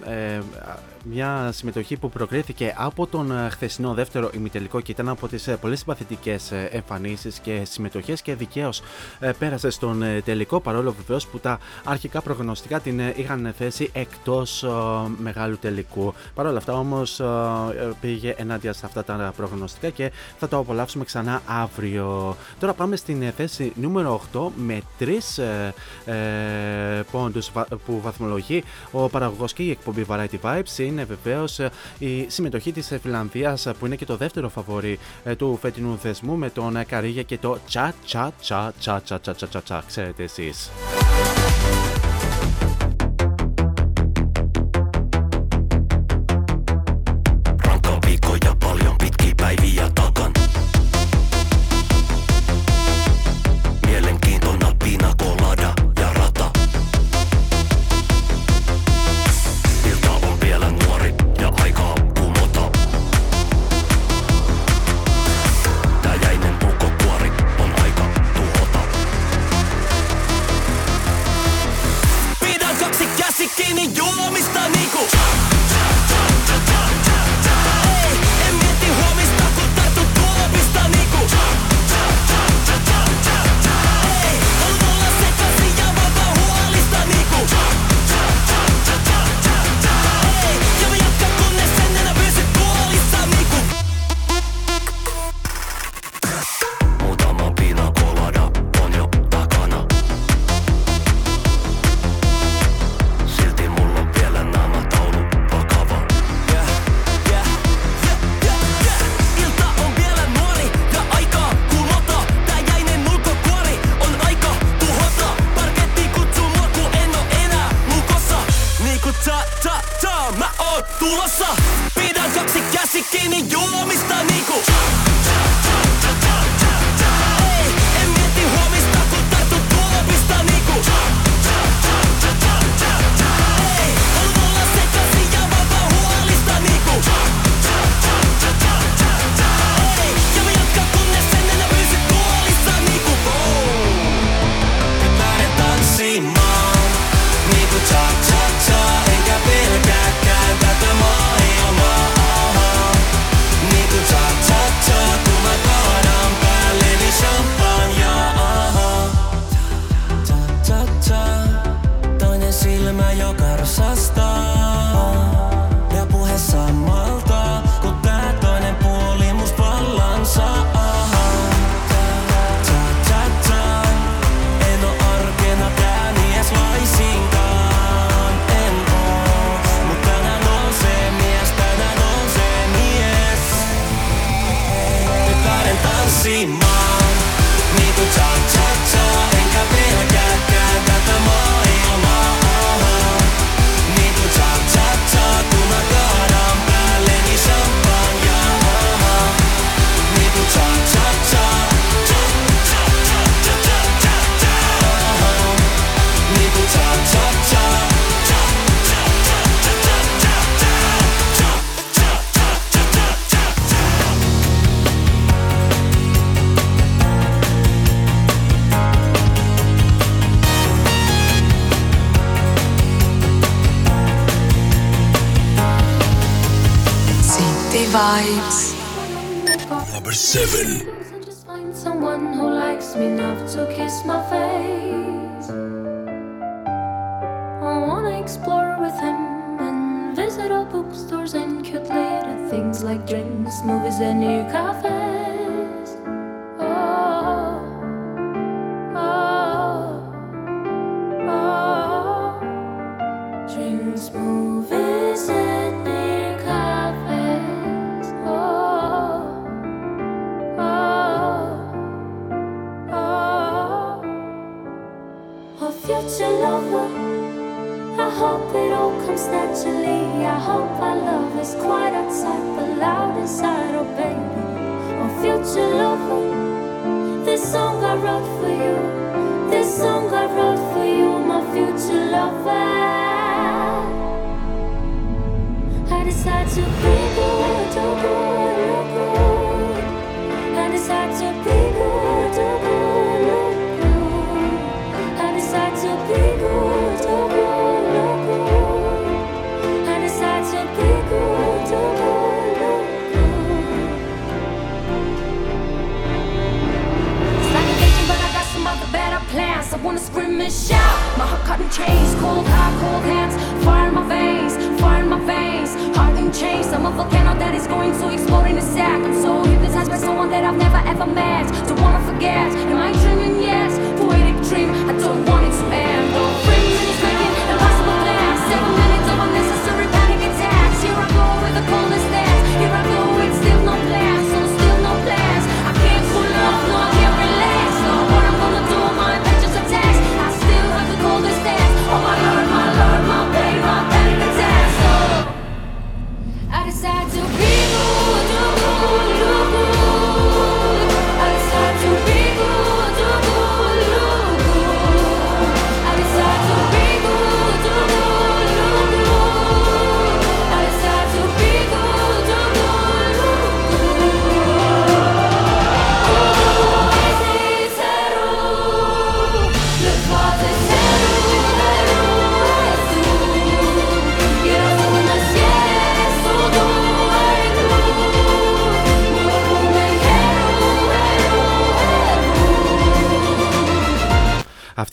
Ε, μια συμμετοχή που προκρίθηκε από τον ε, χθεσινό δεύτερο ημιτελικό και ήταν από τις πολύ συμπαθητικές εμφανίσεις και συμμετοχές και δικαίως πέρασε στον ε, τελικό παρόλο βεβαίως που τα αρχικά προγνωστικά την ε, είχαν θέσει εκτός μεγάλου τελικού. Παρ' όλα αυτά όμως πήγε ενάντια σε αυτά τα προγνωστικά και θα το απολαύσουμε ξανά αύριο. Τώρα πάμε στην ε, θέση νούμερο 8 με 3 ε, ε, πόντους βα- που βαθμολογεί ο παραγωγός και η εκπομπή Variety Vibes είναι βεβαίως ε, η συμμετοχή της ε, Φιλανδίας ε, που είναι και το δεύτερο φαβορή ε, του φετινού θεσμού με τον ε, Καρίγια και το τσα τσα τσα τσα τσα τσα τσα τσα τσα ξέρετε εσείς.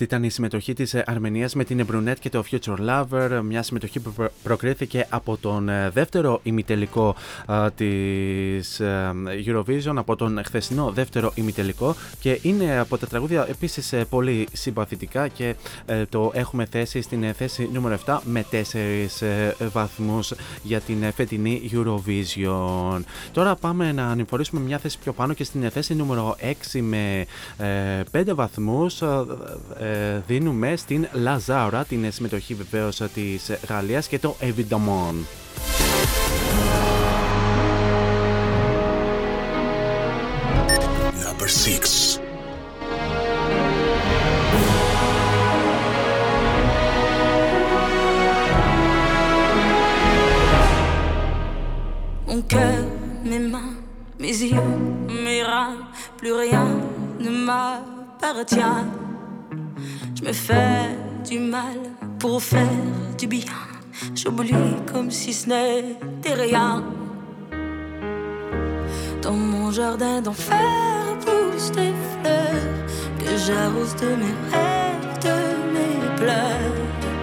Αυτή ήταν η συμμετοχή της ε, Αρμενίας με την Brunette και το Future Lover, μια συμμετοχή που προ- προκρίθηκε από τον ε, δεύτερο ημιτελικό ε, της ε, Eurovision, από τον χθεσινό δεύτερο ημιτελικό και είναι από τα τραγούδια επίσης ε, πολύ συμπαθητικά και ε, το έχουμε θέσει στην ε, θέση νούμερο 7 με 4 βαθμούς για την ε, φετινή Eurovision. Τώρα πάμε να ανηφορήσουμε μια θέση πιο πάνω και στην ε, θέση νούμερο 6 με ε, 5 βαθμούς ε, ε, δίνουμε στην Λαζάουρα την ε, συμμετοχή βεβαίως ε, της ε, Γαλλίας και το Evidamon. Number six. Mon cœur, mes mains, mes yeux, mes reins, plus rien ne m'appartient. Je me fais du mal pour faire du bien. J'oublie comme si ce n'était rien. Dans mon jardin d'enfer poussent des fleurs que j'arrose de mes rêves, de mes pleurs.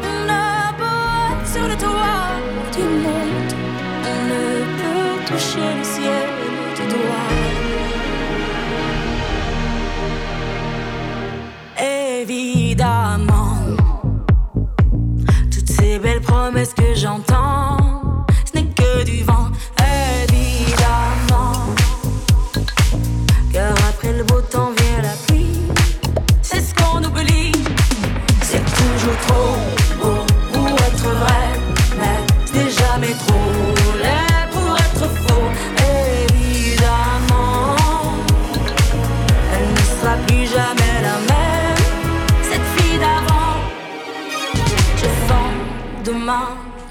On a beau sur le toit du monde, on ne peut toucher le ciel du doigt. Évidemment, toutes ces belles promesses que j'entends, ce n'est que du vent. Évidemment, car après le beau temps vient la pluie. C'est ce qu'on oublie. C'est toujours trop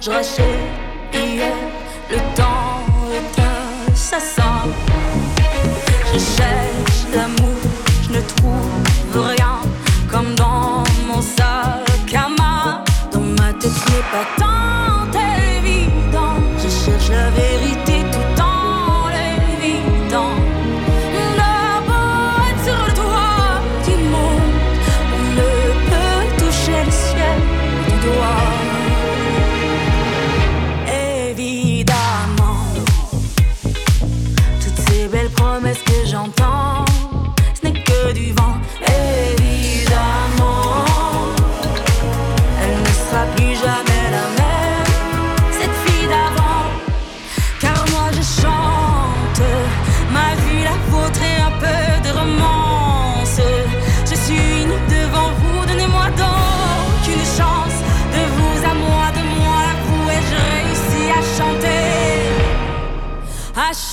je rachète hier. Le temps est un assassin. Je cherche l'amour, je ne trouve rien. Comme dans mon sac à main. Dans ma tête, ce n'est pas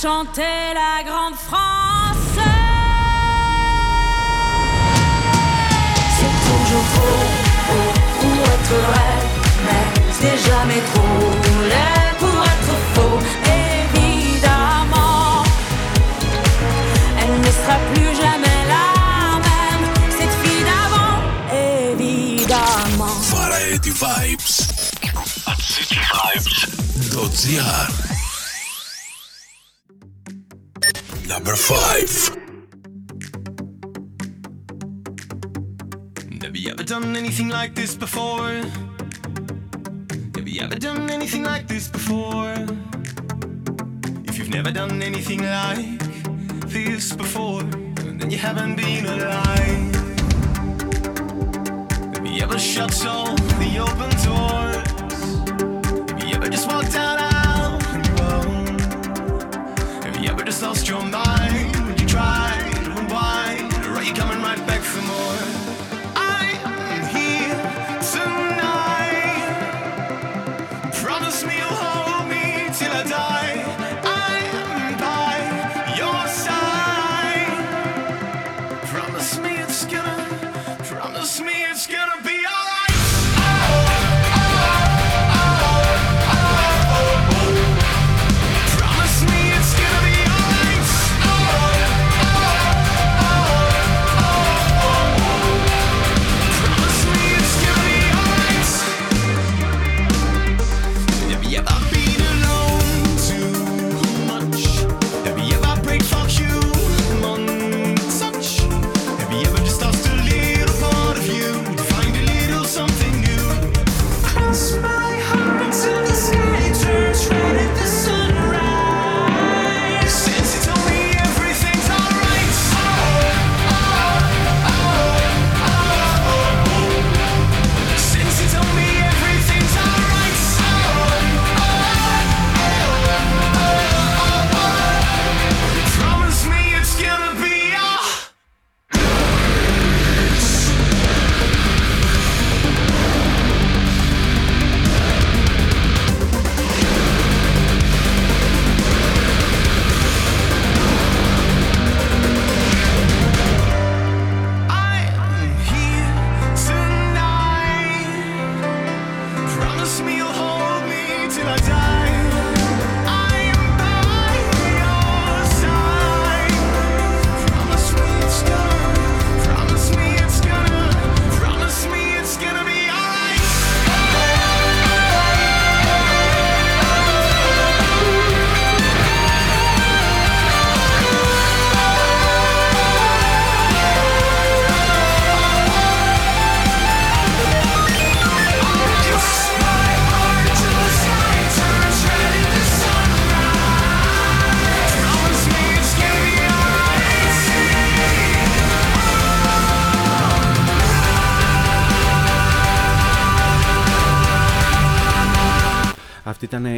chanter la grande France. C'est toujours faux, faux pour être vrai, mais c'est jamais trop laid pour être faux, évidemment. Elle ne sera plus jamais la même, cette fille d'avant, évidemment. Variety Vibes at cityvibes.gr Number 5 Have you ever done anything like this before? Have you ever done anything like this before? If you've never done anything like this before, then you haven't been alive. Have you ever shut all the open doors? Have you ever just walked out lost your mind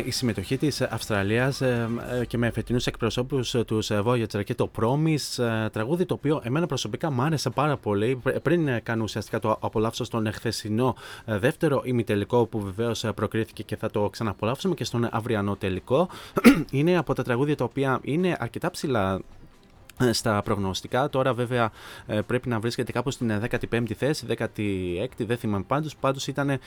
η συμμετοχή της Αυστραλίας ε, ε, και με φετινούς εκπροσώπους ε, τους ε, Voyager και το Promise, ε, τραγούδι το οποίο εμένα προσωπικά μου άρεσε πάρα πολύ Πρ- πριν ε, κάνω ουσιαστικά το απολαύσω στον χθεσινό ε, δεύτερο ημιτελικό που βεβαίως ε, προκρίθηκε και θα το ξαναπολαύσουμε και στον αυριανό τελικό. είναι από τα τραγούδια τα οποία είναι αρκετά ψηλά ε, στα προγνωστικά. Τώρα βέβαια ε, πρέπει να βρίσκεται κάπου στην 15η θέση, 16η, δεν θυμάμαι πάντως. Πάντως ήταν ε,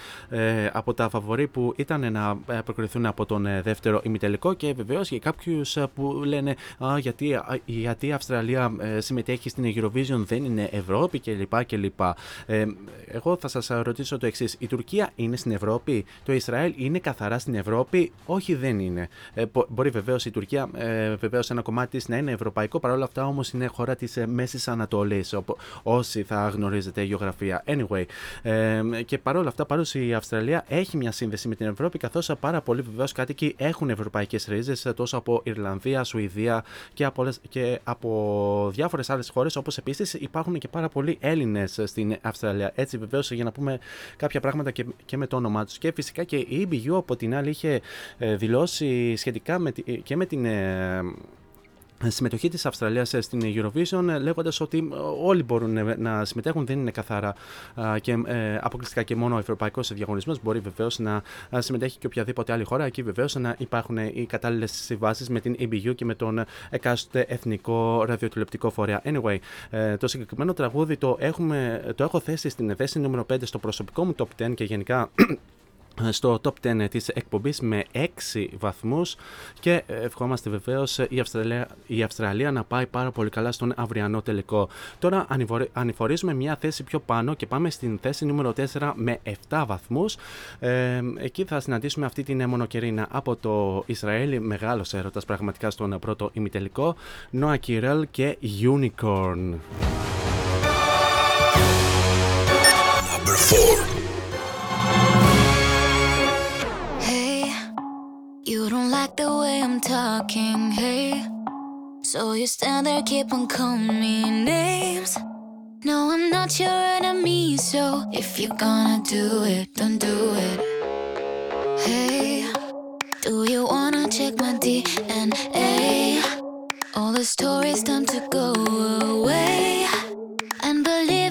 από τα φαβορή που ήταν να ε, προκριθούν από τον ε, δεύτερο ημιτελικό και βεβαίως για κάποιους ε, που λένε «Α, γιατί, α, γιατί η Αυστραλία ε, συμμετέχει στην Eurovision δεν είναι Ευρώπη κλπ. κλπ. Ε, εγώ θα σας ρωτήσω το εξής. Η Τουρκία είναι στην Ευρώπη, το Ισραήλ είναι καθαρά στην Ευρώπη, όχι δεν είναι. Ε, μπο- μπορεί βεβαίως η Τουρκία, ε, βεβαίως ένα κομμάτι της να είναι ευρωπαϊκό, παρόλα αυτά όμως είναι χώρα της ε, Μέσης Ανατολής, οπο- όσοι θα γνωρίζετε γεωγραφία. Anyway, ε, και παρόλα αυτά, παρόλο η Αυστραλία έχει μια σύνδεση με την Ευρώπη, καθώς πάρα πολλοί βεβαίως κάτοικοι έχουν ευρωπαϊκές ρίζες, ε, τόσο από Ιρλανδία, Σουηδία και από, όλες- και από διάφορες άλλες χώρες, όπως επίσης υπάρχουν και πάρα πολλοί Έλληνες στην Αυστραλία. Έτσι βεβαίως για να πούμε κάποια πράγματα και, και με το όνομά τους. Και φυσικά και η EBU από την άλλη είχε ε, δηλώσει σχετικά με, τη- και με την... ε, συμμετοχή της Αυστραλίας ε, στην Eurovision ε, λέγοντας ότι ε, όλοι μπορούν ε, να συμμετέχουν, δεν είναι καθαρά α, και ε, αποκλειστικά και μόνο ο ευρωπαϊκός διαγωνισμός μπορεί βεβαίως να α, συμμετέχει και οποιαδήποτε άλλη χώρα εκεί βεβαίως να υπάρχουν οι κατάλληλες συμβάσεις με την EBU και με τον εκάστοτε εθνικό ραδιοτηλεπτικό φορέα. Anyway, ε, το συγκεκριμένο τραγούδι το, έχουμε, το έχω θέσει στην θέση νούμερο 5 στο προσωπικό μου top 10 και γενικά στο top 10 της εκπομπής με 6 βαθμούς και ευχόμαστε βεβαίως η Αυστραλία, η Αυστραλία να πάει πάρα πολύ καλά στον αυριανό τελικό. Τώρα ανηφορι- ανηφορίζουμε μια θέση πιο πάνω και πάμε στην θέση νούμερο 4 με 7 βαθμούς. Ε, εκεί θα συναντήσουμε αυτή την μονοκερίνα από το Ισραήλ, μεγάλος έρωτας πραγματικά στον πρώτο ημιτελικό, Noah Kirel και Unicorn. Number 4. You don't like the way I'm talking, hey. So you stand there, keep on calling me names. No, I'm not your enemy, so if you're gonna do it, don't do it. Hey, do you wanna check my DNA? All the stories time to go away and believe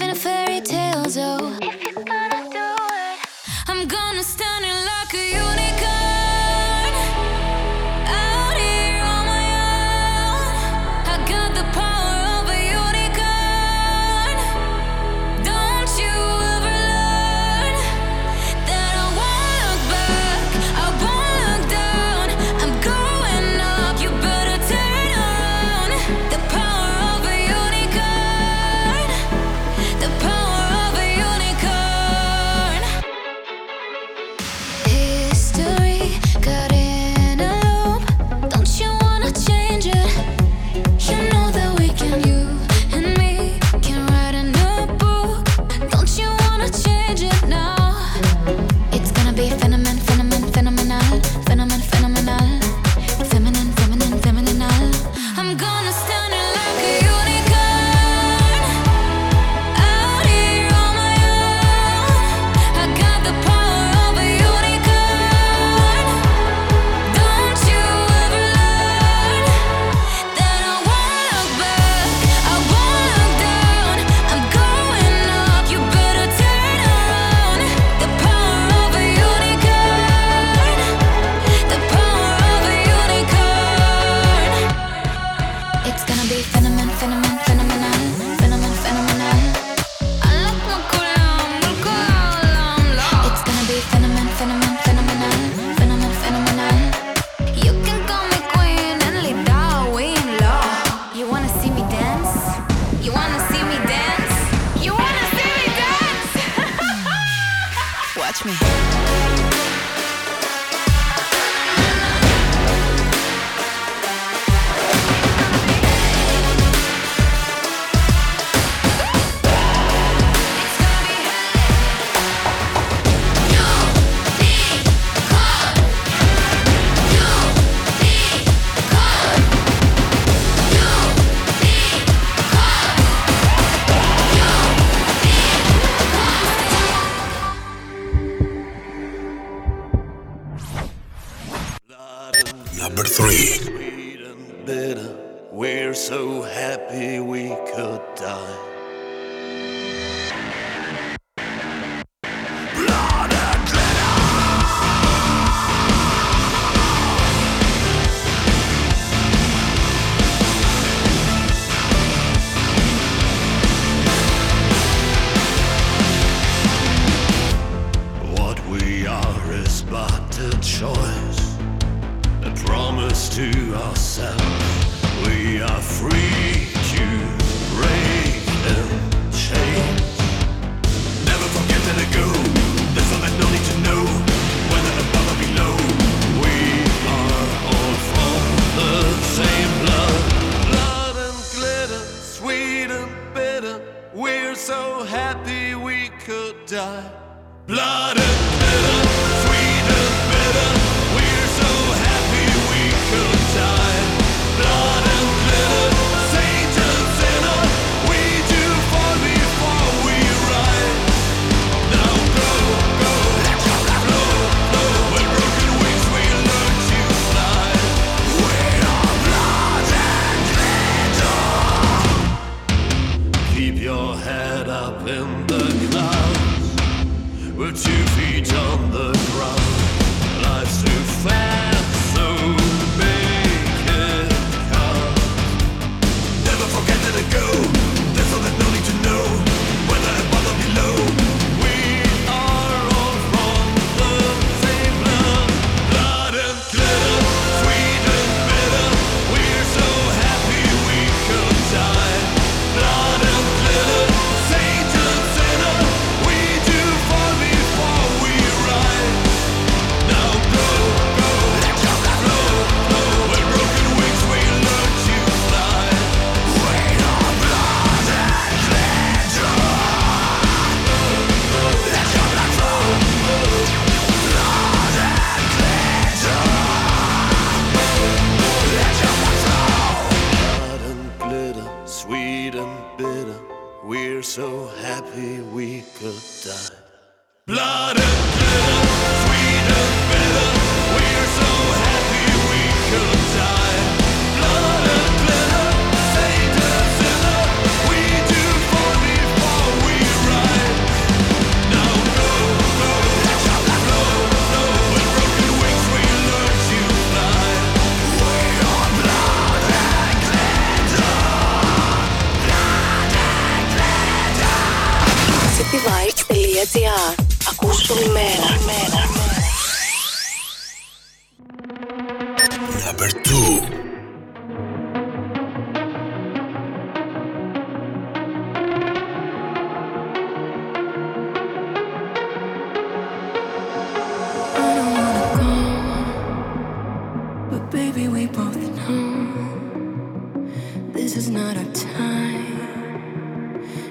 is not our time.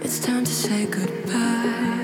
It's time to say goodbye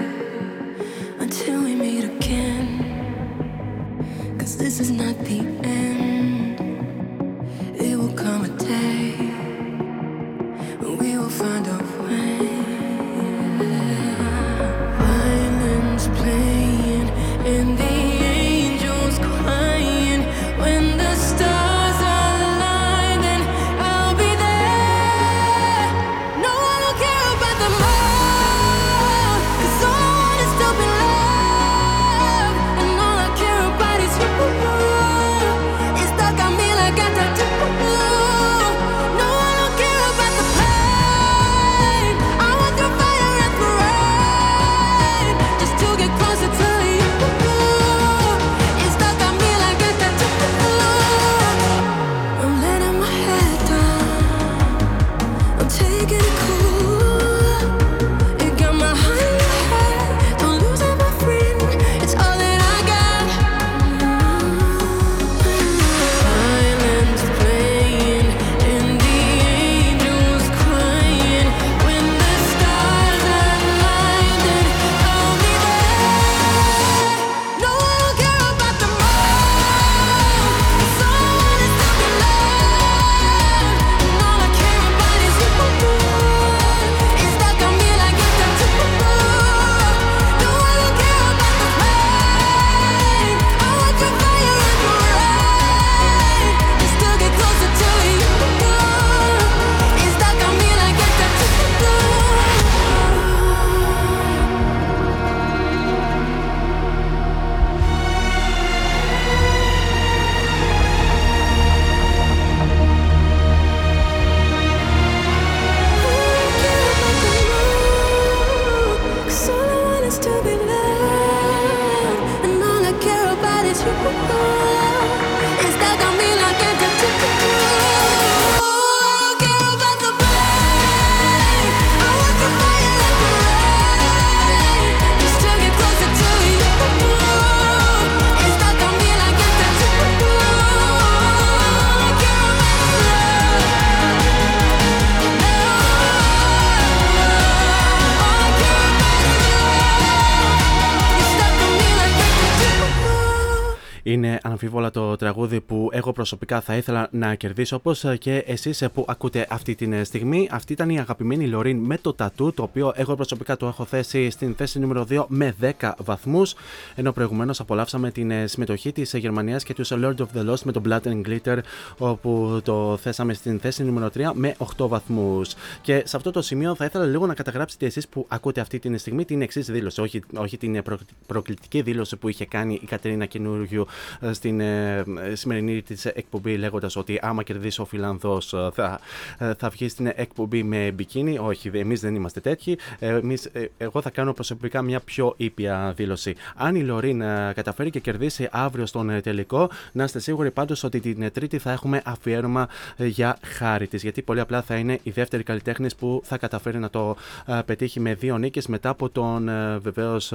Είναι αναμφίβολα το τραγούδι που εγώ προσωπικά θα ήθελα να κερδίσω όπως και εσείς που ακούτε αυτή τη στιγμή. Αυτή ήταν η αγαπημένη Λωρίν με το τατού, το οποίο εγώ προσωπικά το έχω θέσει στην θέση νούμερο 2 με 10 βαθμούς. Ενώ προηγουμένως απολαύσαμε την συμμετοχή της Γερμανίας και τους Lord of the Lost με το Blood and Glitter, όπου το θέσαμε στην θέση νούμερο 3 με 8 βαθμούς. Και σε αυτό το σημείο θα ήθελα λίγο να καταγράψετε εσείς που ακούτε αυτή τη στιγμή την εξής δήλωση, όχι, όχι την προ, προκλητική δήλωση που είχε κάνει η Κατερίνα Καινούργιου ε, στην ε, σημερινή της εκπομπή, λέγοντας ότι άμα κερδίσει ο Φιλανδός ε, θα, ε, θα βγει στην εκπομπή με μπικίνι. Όχι, εμείς δεν είμαστε τέτοιοι. Εμείς, ε, εγώ θα κάνω προσωπικά μια πιο ήπια δήλωση. Αν η Λωρίν ε, καταφέρει και κερδίσει αύριο στον ε, τελικό, να είστε σίγουροι πάντως ότι την ε, Τρίτη θα έχουμε αφιέρωμα ε, για χάρη της. Γιατί πολύ απλά θα είναι η δεύτερη καλλιτέχνης που θα καταφέρει να το ε, πετύχει με δύο νίκες μετά από τον ε, βεβαίως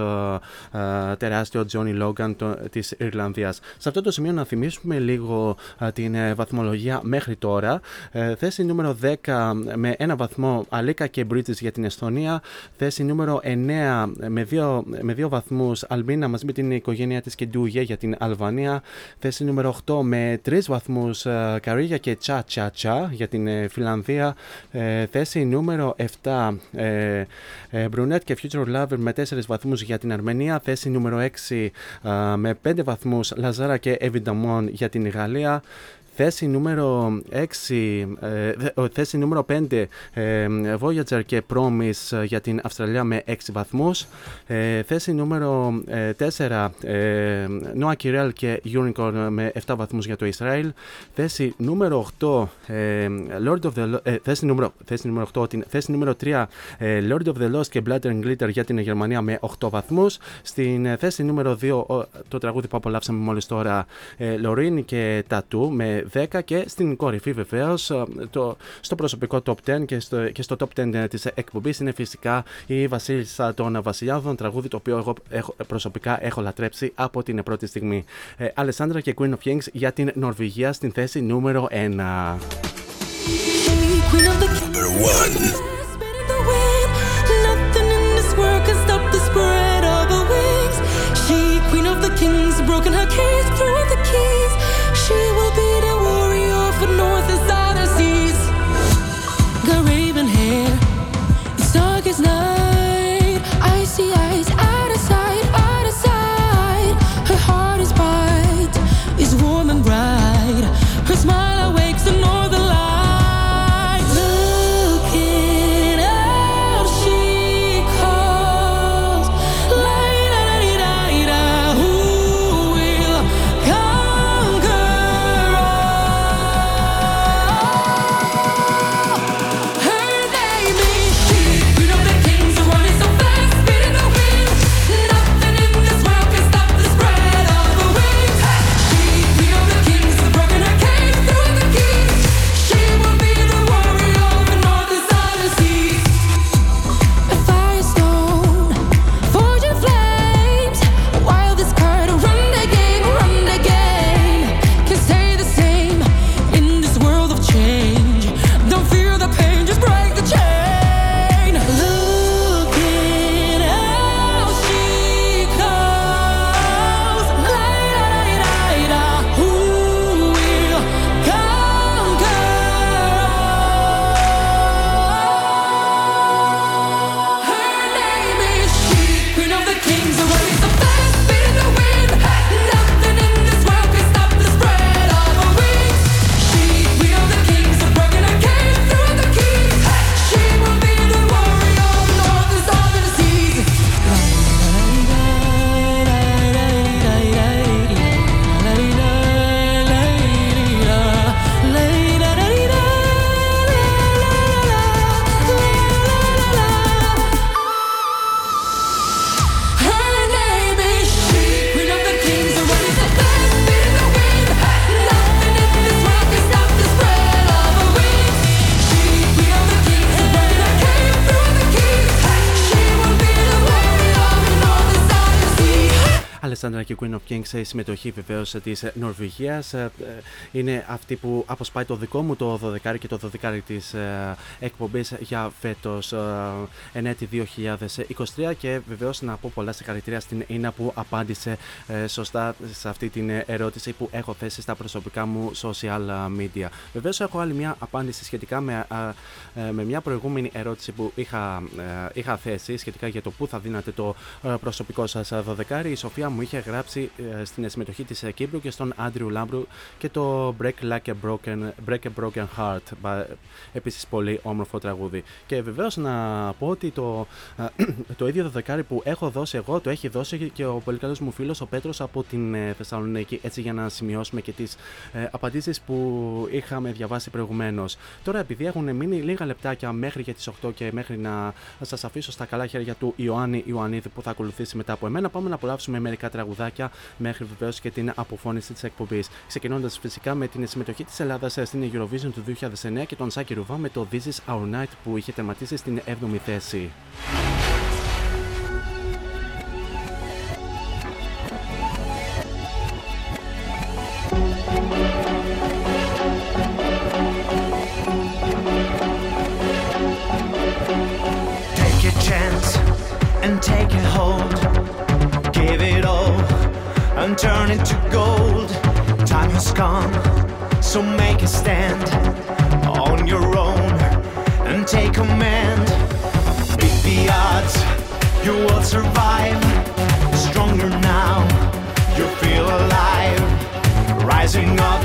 τεράστιο Τζόνι Λόγκαν της Ιρλανδίας. Σε αυτό το σημείο να θυμίσουμε λίγο ε, την ε, βαθμολογία μέχρι τώρα. Ε, θέση νούμερο 10 με ένα βαθμό Αλίκα και Bridges για την Εσθονία. Θέση νούμερο 9 με δύο, με δύο βαθμούς Αλμπίνα μαζί με την οικογένειά της και Ντούγε για την Αλβανία. Θέση νούμερο 8 με τρεις βαθμούς Καρίγια και Τσα Τσα Τσα για την ε, Φιλανδία. Ε, θέση νούμερο 7 ε, ε, Brunette και Future Lover με 4 βαθμούς για την Αρμενία. Θέση νούμερο 6 ε, με 5 βαθμούς Λαζάρα και Evidamon για την Γαλλία. Θέση νούμερο 6, ε, δε- θέση νούμερο 5, ε, Voyager και Promise για την Αυστραλία με 6 βαθμούς. Ε, θέση νούμερο ε, 4, ε, Noah Kirel και Unicorn με 7 βαθμούς για το Ισραήλ. Θέση νούμερο 8, ε, Lord of the Lo- ε, θέση, νούμερο, θέση νούμερο 8, την, θέση νούμερο 3, ε, Lord of the Lost και Blood and Glitter για την Γερμανία με 8 βαθμούς. Στην ε, θέση νούμερο 2, ο- το τραγούδι που απολαύσαμε μόλις τώρα, ε, Loreen και Tattoo με 10 και στην κορυφή βεβαίως στο προσωπικό top 10 και στο, και στο top 10 της εκπομπής είναι φυσικά η Βασίλισσα των Βασιλιάδων, τραγούδι το οποίο εγώ έχω, προσωπικά έχω λατρέψει από την πρώτη στιγμή. Ε, Αλεσάνδρα και Queen of Kings για την Νορβηγία στην θέση νούμερο 1. Number one. Nothing in this world can stop the spread of her wings. She, queen of the kings, broken her cage, threw out the keys. She will be see eyes Αλεσάνδρα και Queen of Kings, η συμμετοχή βεβαίως της Νορβηγίας. Είναι αυτή που αποσπάει το δικό μου το 12 και το 12 της εκπομπής για φέτος ενέτη 2023. Και βεβαίως να πω πολλά συγχαρητήρια στην Ίνα που απάντησε σωστά σε αυτή την ερώτηση που έχω θέσει στα προσωπικά μου social media. Βεβαίως έχω άλλη μια απάντηση σχετικά με, με μια προηγούμενη ερώτηση που είχα, είχα θέσει σχετικά για το πού θα δίνατε το προσωπικό σας 12. Η Σοφία μου είχε γράψει στην συμμετοχή της Κύπρου και στον Άντριου Λάμπρου και το Break Like a Broken, Break a Broken Heart. Επίσης πολύ όμορφο τραγούδι. Και βεβαίως να πω ότι το, το ίδιο δεκάρι που έχω δώσει εγώ το έχει δώσει και ο πολύ καλός μου φίλος ο Πέτρος από την Θεσσαλονίκη. Έτσι για να σημειώσουμε και τις ε, απαντήσεις που είχαμε διαβάσει προηγουμένως. Τώρα, επειδή έχουν μείνει λίγα λεπτάκια μέχρι για τις 8 και μέχρι να σας αφήσω στα καλά χέρια του Ιωάννη Ιωαννίδη που θα ακολουθήσει μετά από εμένα, πάμε να απολαύσουμε μερικά τραγουδάκια μέχρι βεβαίως και την αποφώνηση της εκπομπής. Ξεκινώντας φυσικά με την συμμετοχή της Ελλάδας στην Eurovision του 2009 και τον Σάκη Ρουβά με το This is Our Night που είχε τερματίσει στην 7η θέση. Turn into gold. Time has come, so make a stand on your own and take command. Beat the odds, you will survive. Stronger now, you feel alive. Rising up,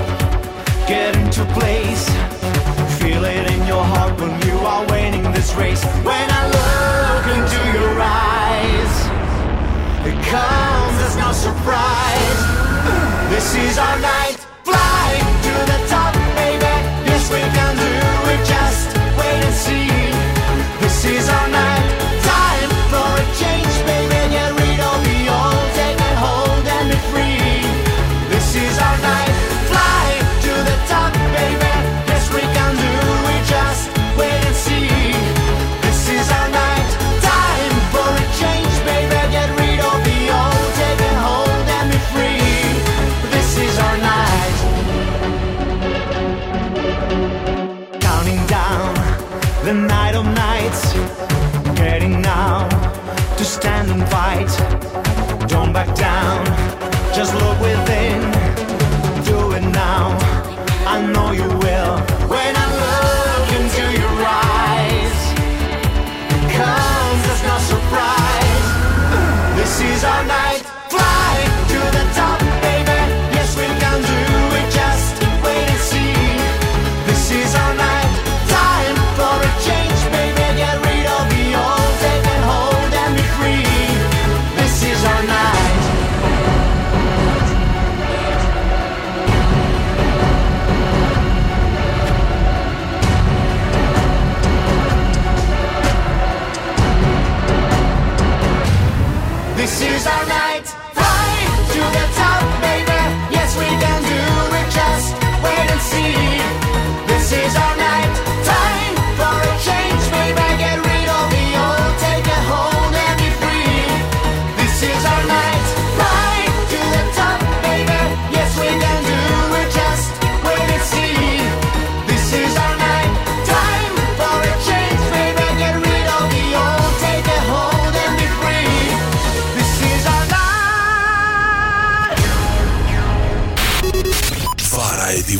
get into place. Feel it in your heart when you are winning this race. When I look into your eyes, it comes no surprise. This is our night. Fly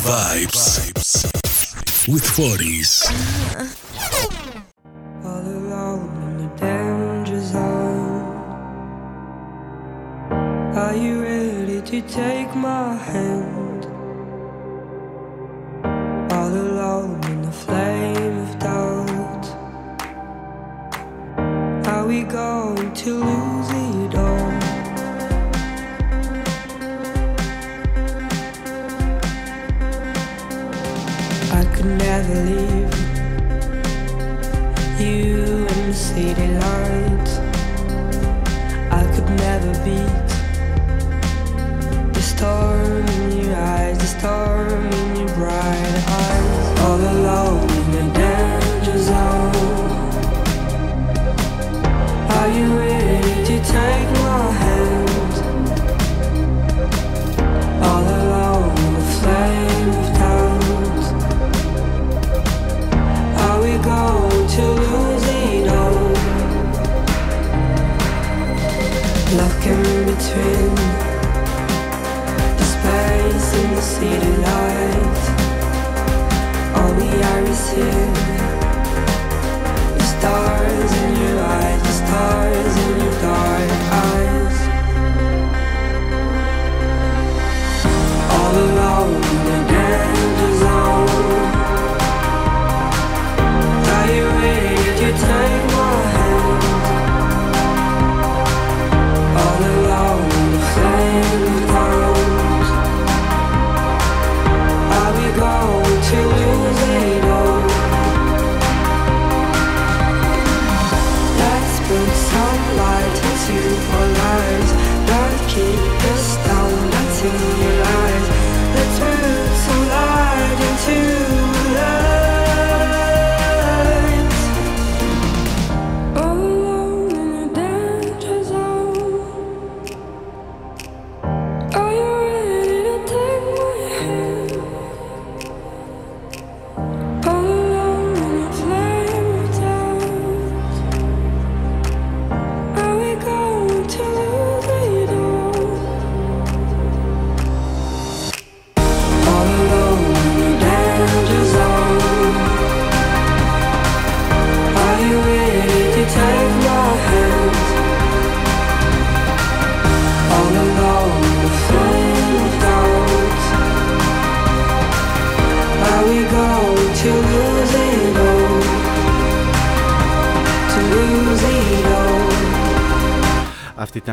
Vibes. With 40s. all alone in the danger zone. Are you ready to take my hand?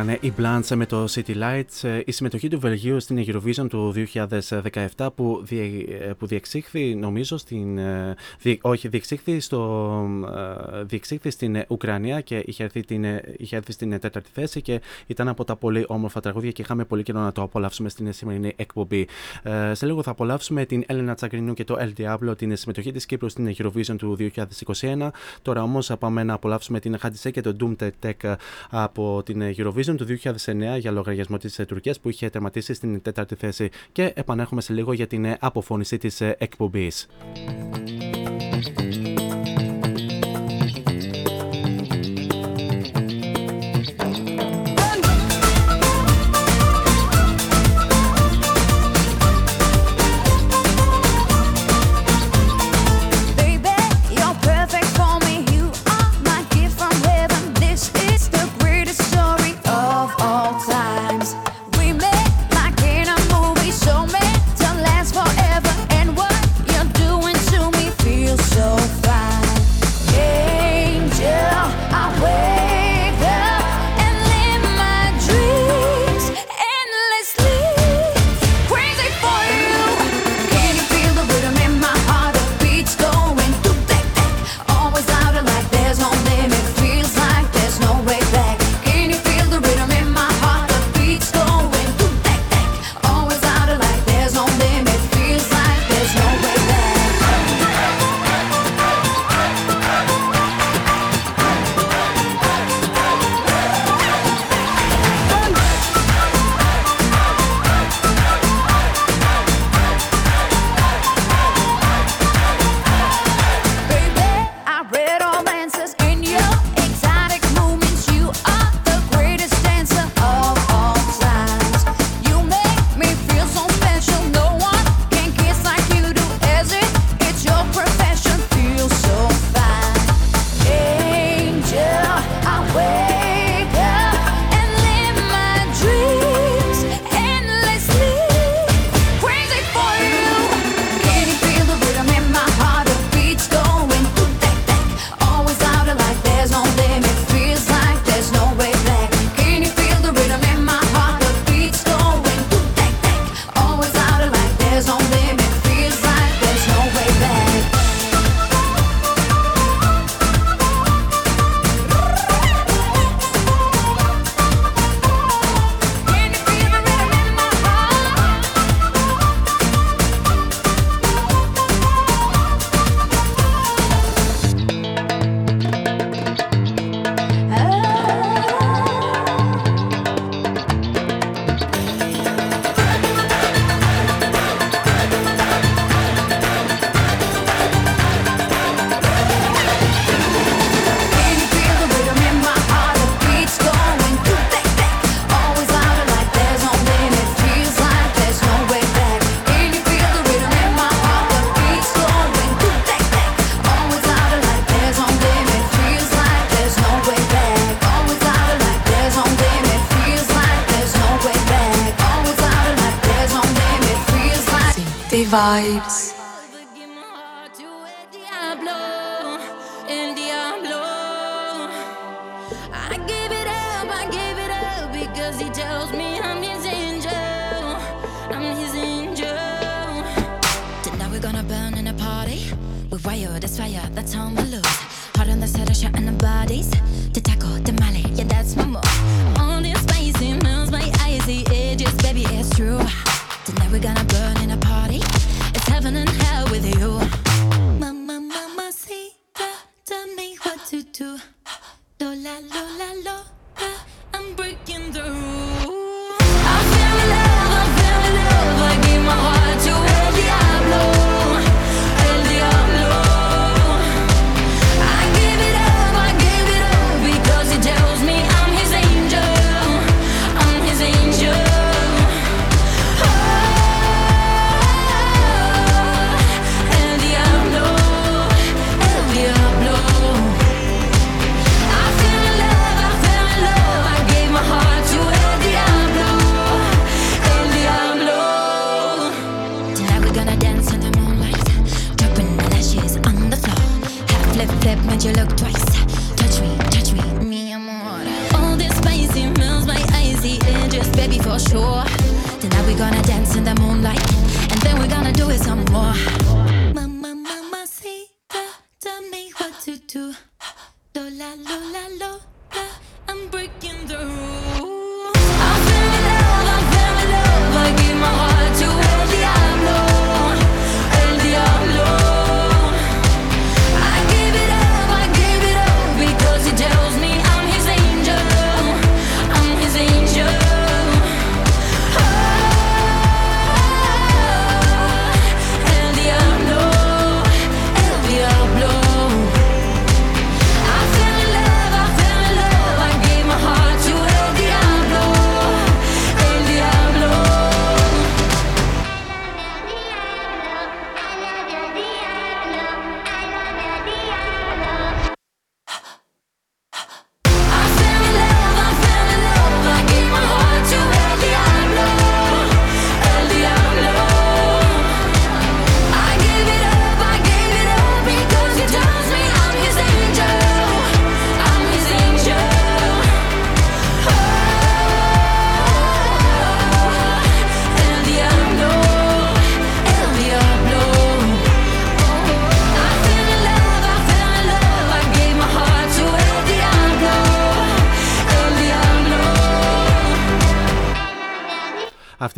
Ήταν η Blanche με το City Lights, ε, η συμμετοχή του Βελγίου στην Eurovision του 2017 που, διε, ε, που διεξήχθη νομίζω στην... ε, διε- όχι, διεξήχθη, στο, ε, διεξήχθη στην ε, Ουκρανία και είχε έρθει, την, ε, είχε έρθει στην ε, τέταρτη θέση και ήταν από τα πολύ όμορφα τραγούδια και είχαμε πολύ καιρό να το απολαύσουμε στην σημερινή εκπομπή. Ε, σε λίγο θα απολαύσουμε την Έλενα Τσακρινού και το El Diablo, την συμμετοχή της Κύπρου στην Eurovision του 2021. Τώρα όμως πάμε να απολαύσουμε την Χατζησέ και το Doom Tech από την Eurovision του 2009 για λογαριασμό της ε, Τουρκίας που είχε τερματίσει στην τέταρτη θέση. Και επανέρχομαι σε λίγο για την ε, αποφώνηση της ε,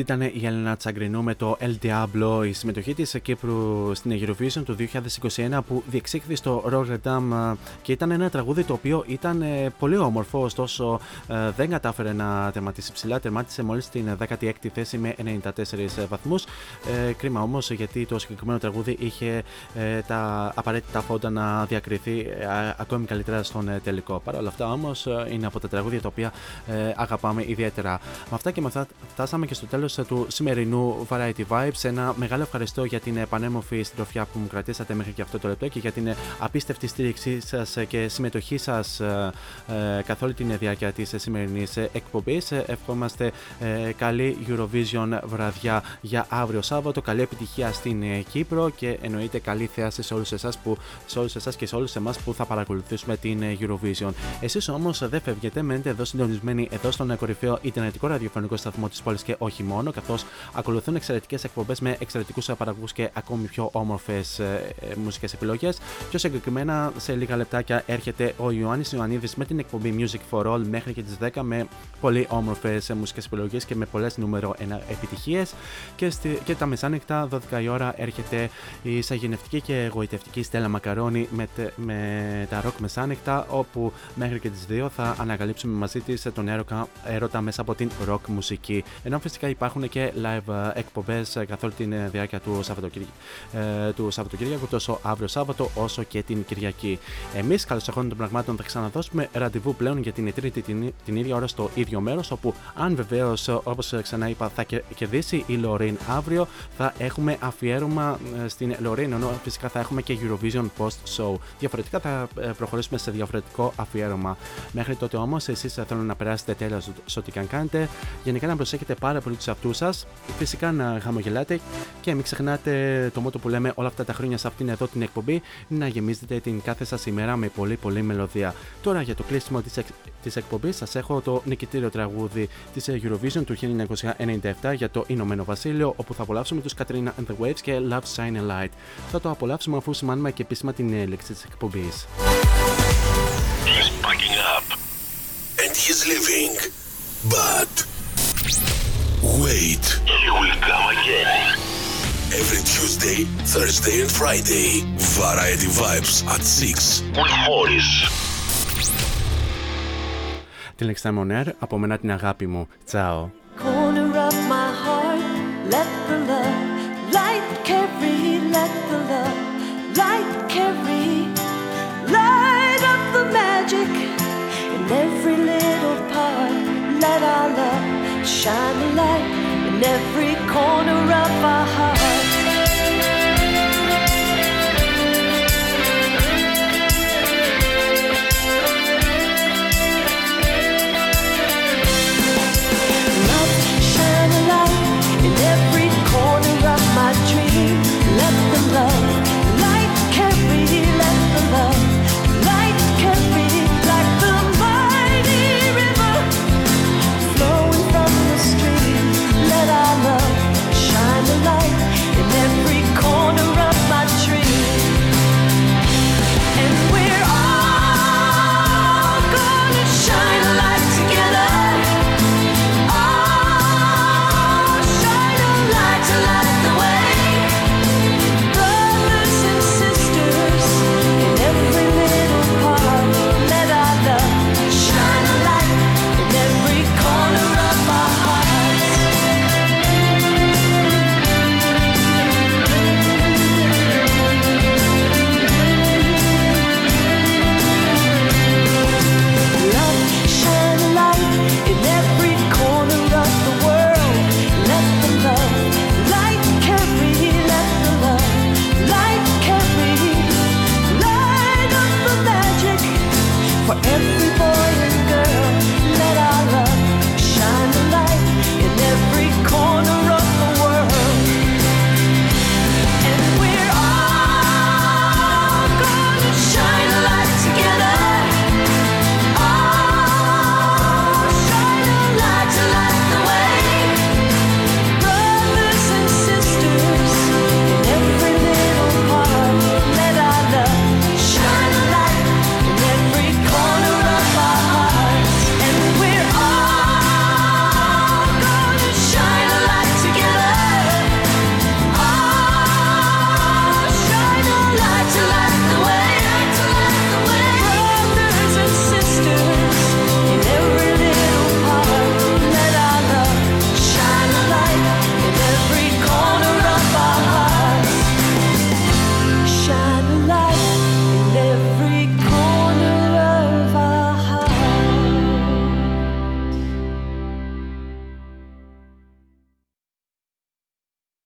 Αυτή ήταν η Έλενα Τσαγκρινού με το El Diablo, η συμμετοχή της Κύπρου στην Eurovision του 2021 που διεξήχθη στο Rotterdam και ήταν ένα τραγούδι το οποίο ήταν ε, πολύ όμορφο, ωστόσο ε, δεν κατάφερε να τερματίσει ψηλά, τερμάτισε μόλις στην 16η θέση με 94 βαθμούς. Ε, κρίμα όμως γιατί το συγκεκριμένο τραγούδι είχε ε, τα απαραίτητα φόντα να διακριθεί ε, α- ακόμη καλύτερα στον ε, τελικό. Παρ' όλα αυτά όμως ε, είναι από τα τραγούδια τα οποία ε, αγαπάμε ιδιαίτερα. Με αυτά και με αυτά φτάσαμε και στο τέλος ε, του σημερινού Variety Vibes. Ένα μεγάλο ευχαριστώ για την ε, πανέμορφη συντροφιά που μου κρατήσατε μέχρι και αυτό το λεπτό και για την ε, απίστευτη στήριξή σας ε, και συμμετοχή σας ε, ε, καθ' όλη την διάρκεια της ε, σημερινής ε, εκπομπής. Ε, Ευχόμαστε ε, καλή Eurovision βραδιά για αύριο Σάββατο, καλή επιτυχία στην ε, Κύπρο και εννοείται καλή θέαση σε όλους εσάς, που, σε όλους εσάς και σε όλους εμάς που θα παρακολουθήσουμε την ε, Eurovision. Εσείς όμως δεν φεύγετε, μένετε εδώ συντονισμένοι εδώ στον ε, κορυφαίο Ιντερνετικό ραδιοφωνικό σταθμό της πόλης και όχι μόνο, καθώς ακολουθούν εξαιρετικές εκπομπές με εξαιρετικούς ε, παραγωγούς και ακόμη πιο όμορφες ε, ε, μουσικές επιλογές. Πιο συγκεκριμένα σε λίγα λεπτάκια έρχεται ο Ιωάννης Ιωαννίδης με την εκπομπή Music for All μέχρι και τις 10 με πολύ όμορφες ε, μουσικές επιλογές και με πολλές νούμερο 1 επιτυχίες και, στη, και τα μεσάνυχτα 12 η ώρα έρχεται η σαγηνευτική και εγωιτευτική Στέλλα Μακαρόνη με, τε- με τα ροκ μεσάνυχτα όπου μέχρι και τις 2 θα ανακαλύψουμε μαζί της τον έρωκα, έρωτα μέσα από την ροκ μουσική ενώ φυσικά υπάρχουν και live ε, εκπομπές ε, καθ' όλη τη διάρκεια του, Σαββατοκύρι... ε, του Σαββατοκύριακου τόσο αύριο Σάββατο όσο και την Κυριακή. Εμείς καλώς εχόντων των πραγμάτων θα ξαναδώσουμε ραντεβού πλέον για την τρίτη την, την ίδια ώρα στο ίδιο μέρος όπου αν βεβαίως όπως ξανά είπα θα κε- κερδίσει η Λωρίν αύριο θα έχουμε αφιέρωμα ε, στην Λωρίν ενώ φυσικά θα έχουμε και Eurovision Post Show. Διαφορετικά θα ε, προχωρήσουμε σε διαφορετικό αφιέρωμα. Μέχρι τότε όμως εσείς θέλω να περάσετε τέλεια σε ό,τι και αν κάνετε. Γενικά να προσέχετε πάρα πολύ τους εαυτού σας. Φυσικά να χαμογελάτε και μην ξεχνάτε το μότο που λέμε όλα αυτά τα χρόνια σε αυτήν εδώ την εκπομπή να γεμίζετε την κάθε σας ημέρα με πολύ πολύ μελωδία. Τώρα για το κλείσιμο της εκ, της εκπομπής σας έχω το νικητήριο τραγούδι της Eurovision του 1997 για το Ηνωμένο Βασίλειο, όπου θα απολαύσουμε τους Katrina and the Waves και Love Shine a Light. Θα το απολαύσουμε αφού σημάνουμε και επίσημα την έλεξη της εκπομπής. He's packing up and he's leaving. But wait, he will come again. Every Tuesday, Thursday, and Friday, Variety Vibes at 6 with Morris. Την Next Time on Air, από μένα την αγάπη μου. Τσάω. corner of my shine a light in every corner of our heart. Love, shine a light in every corner of my dream. Let the love.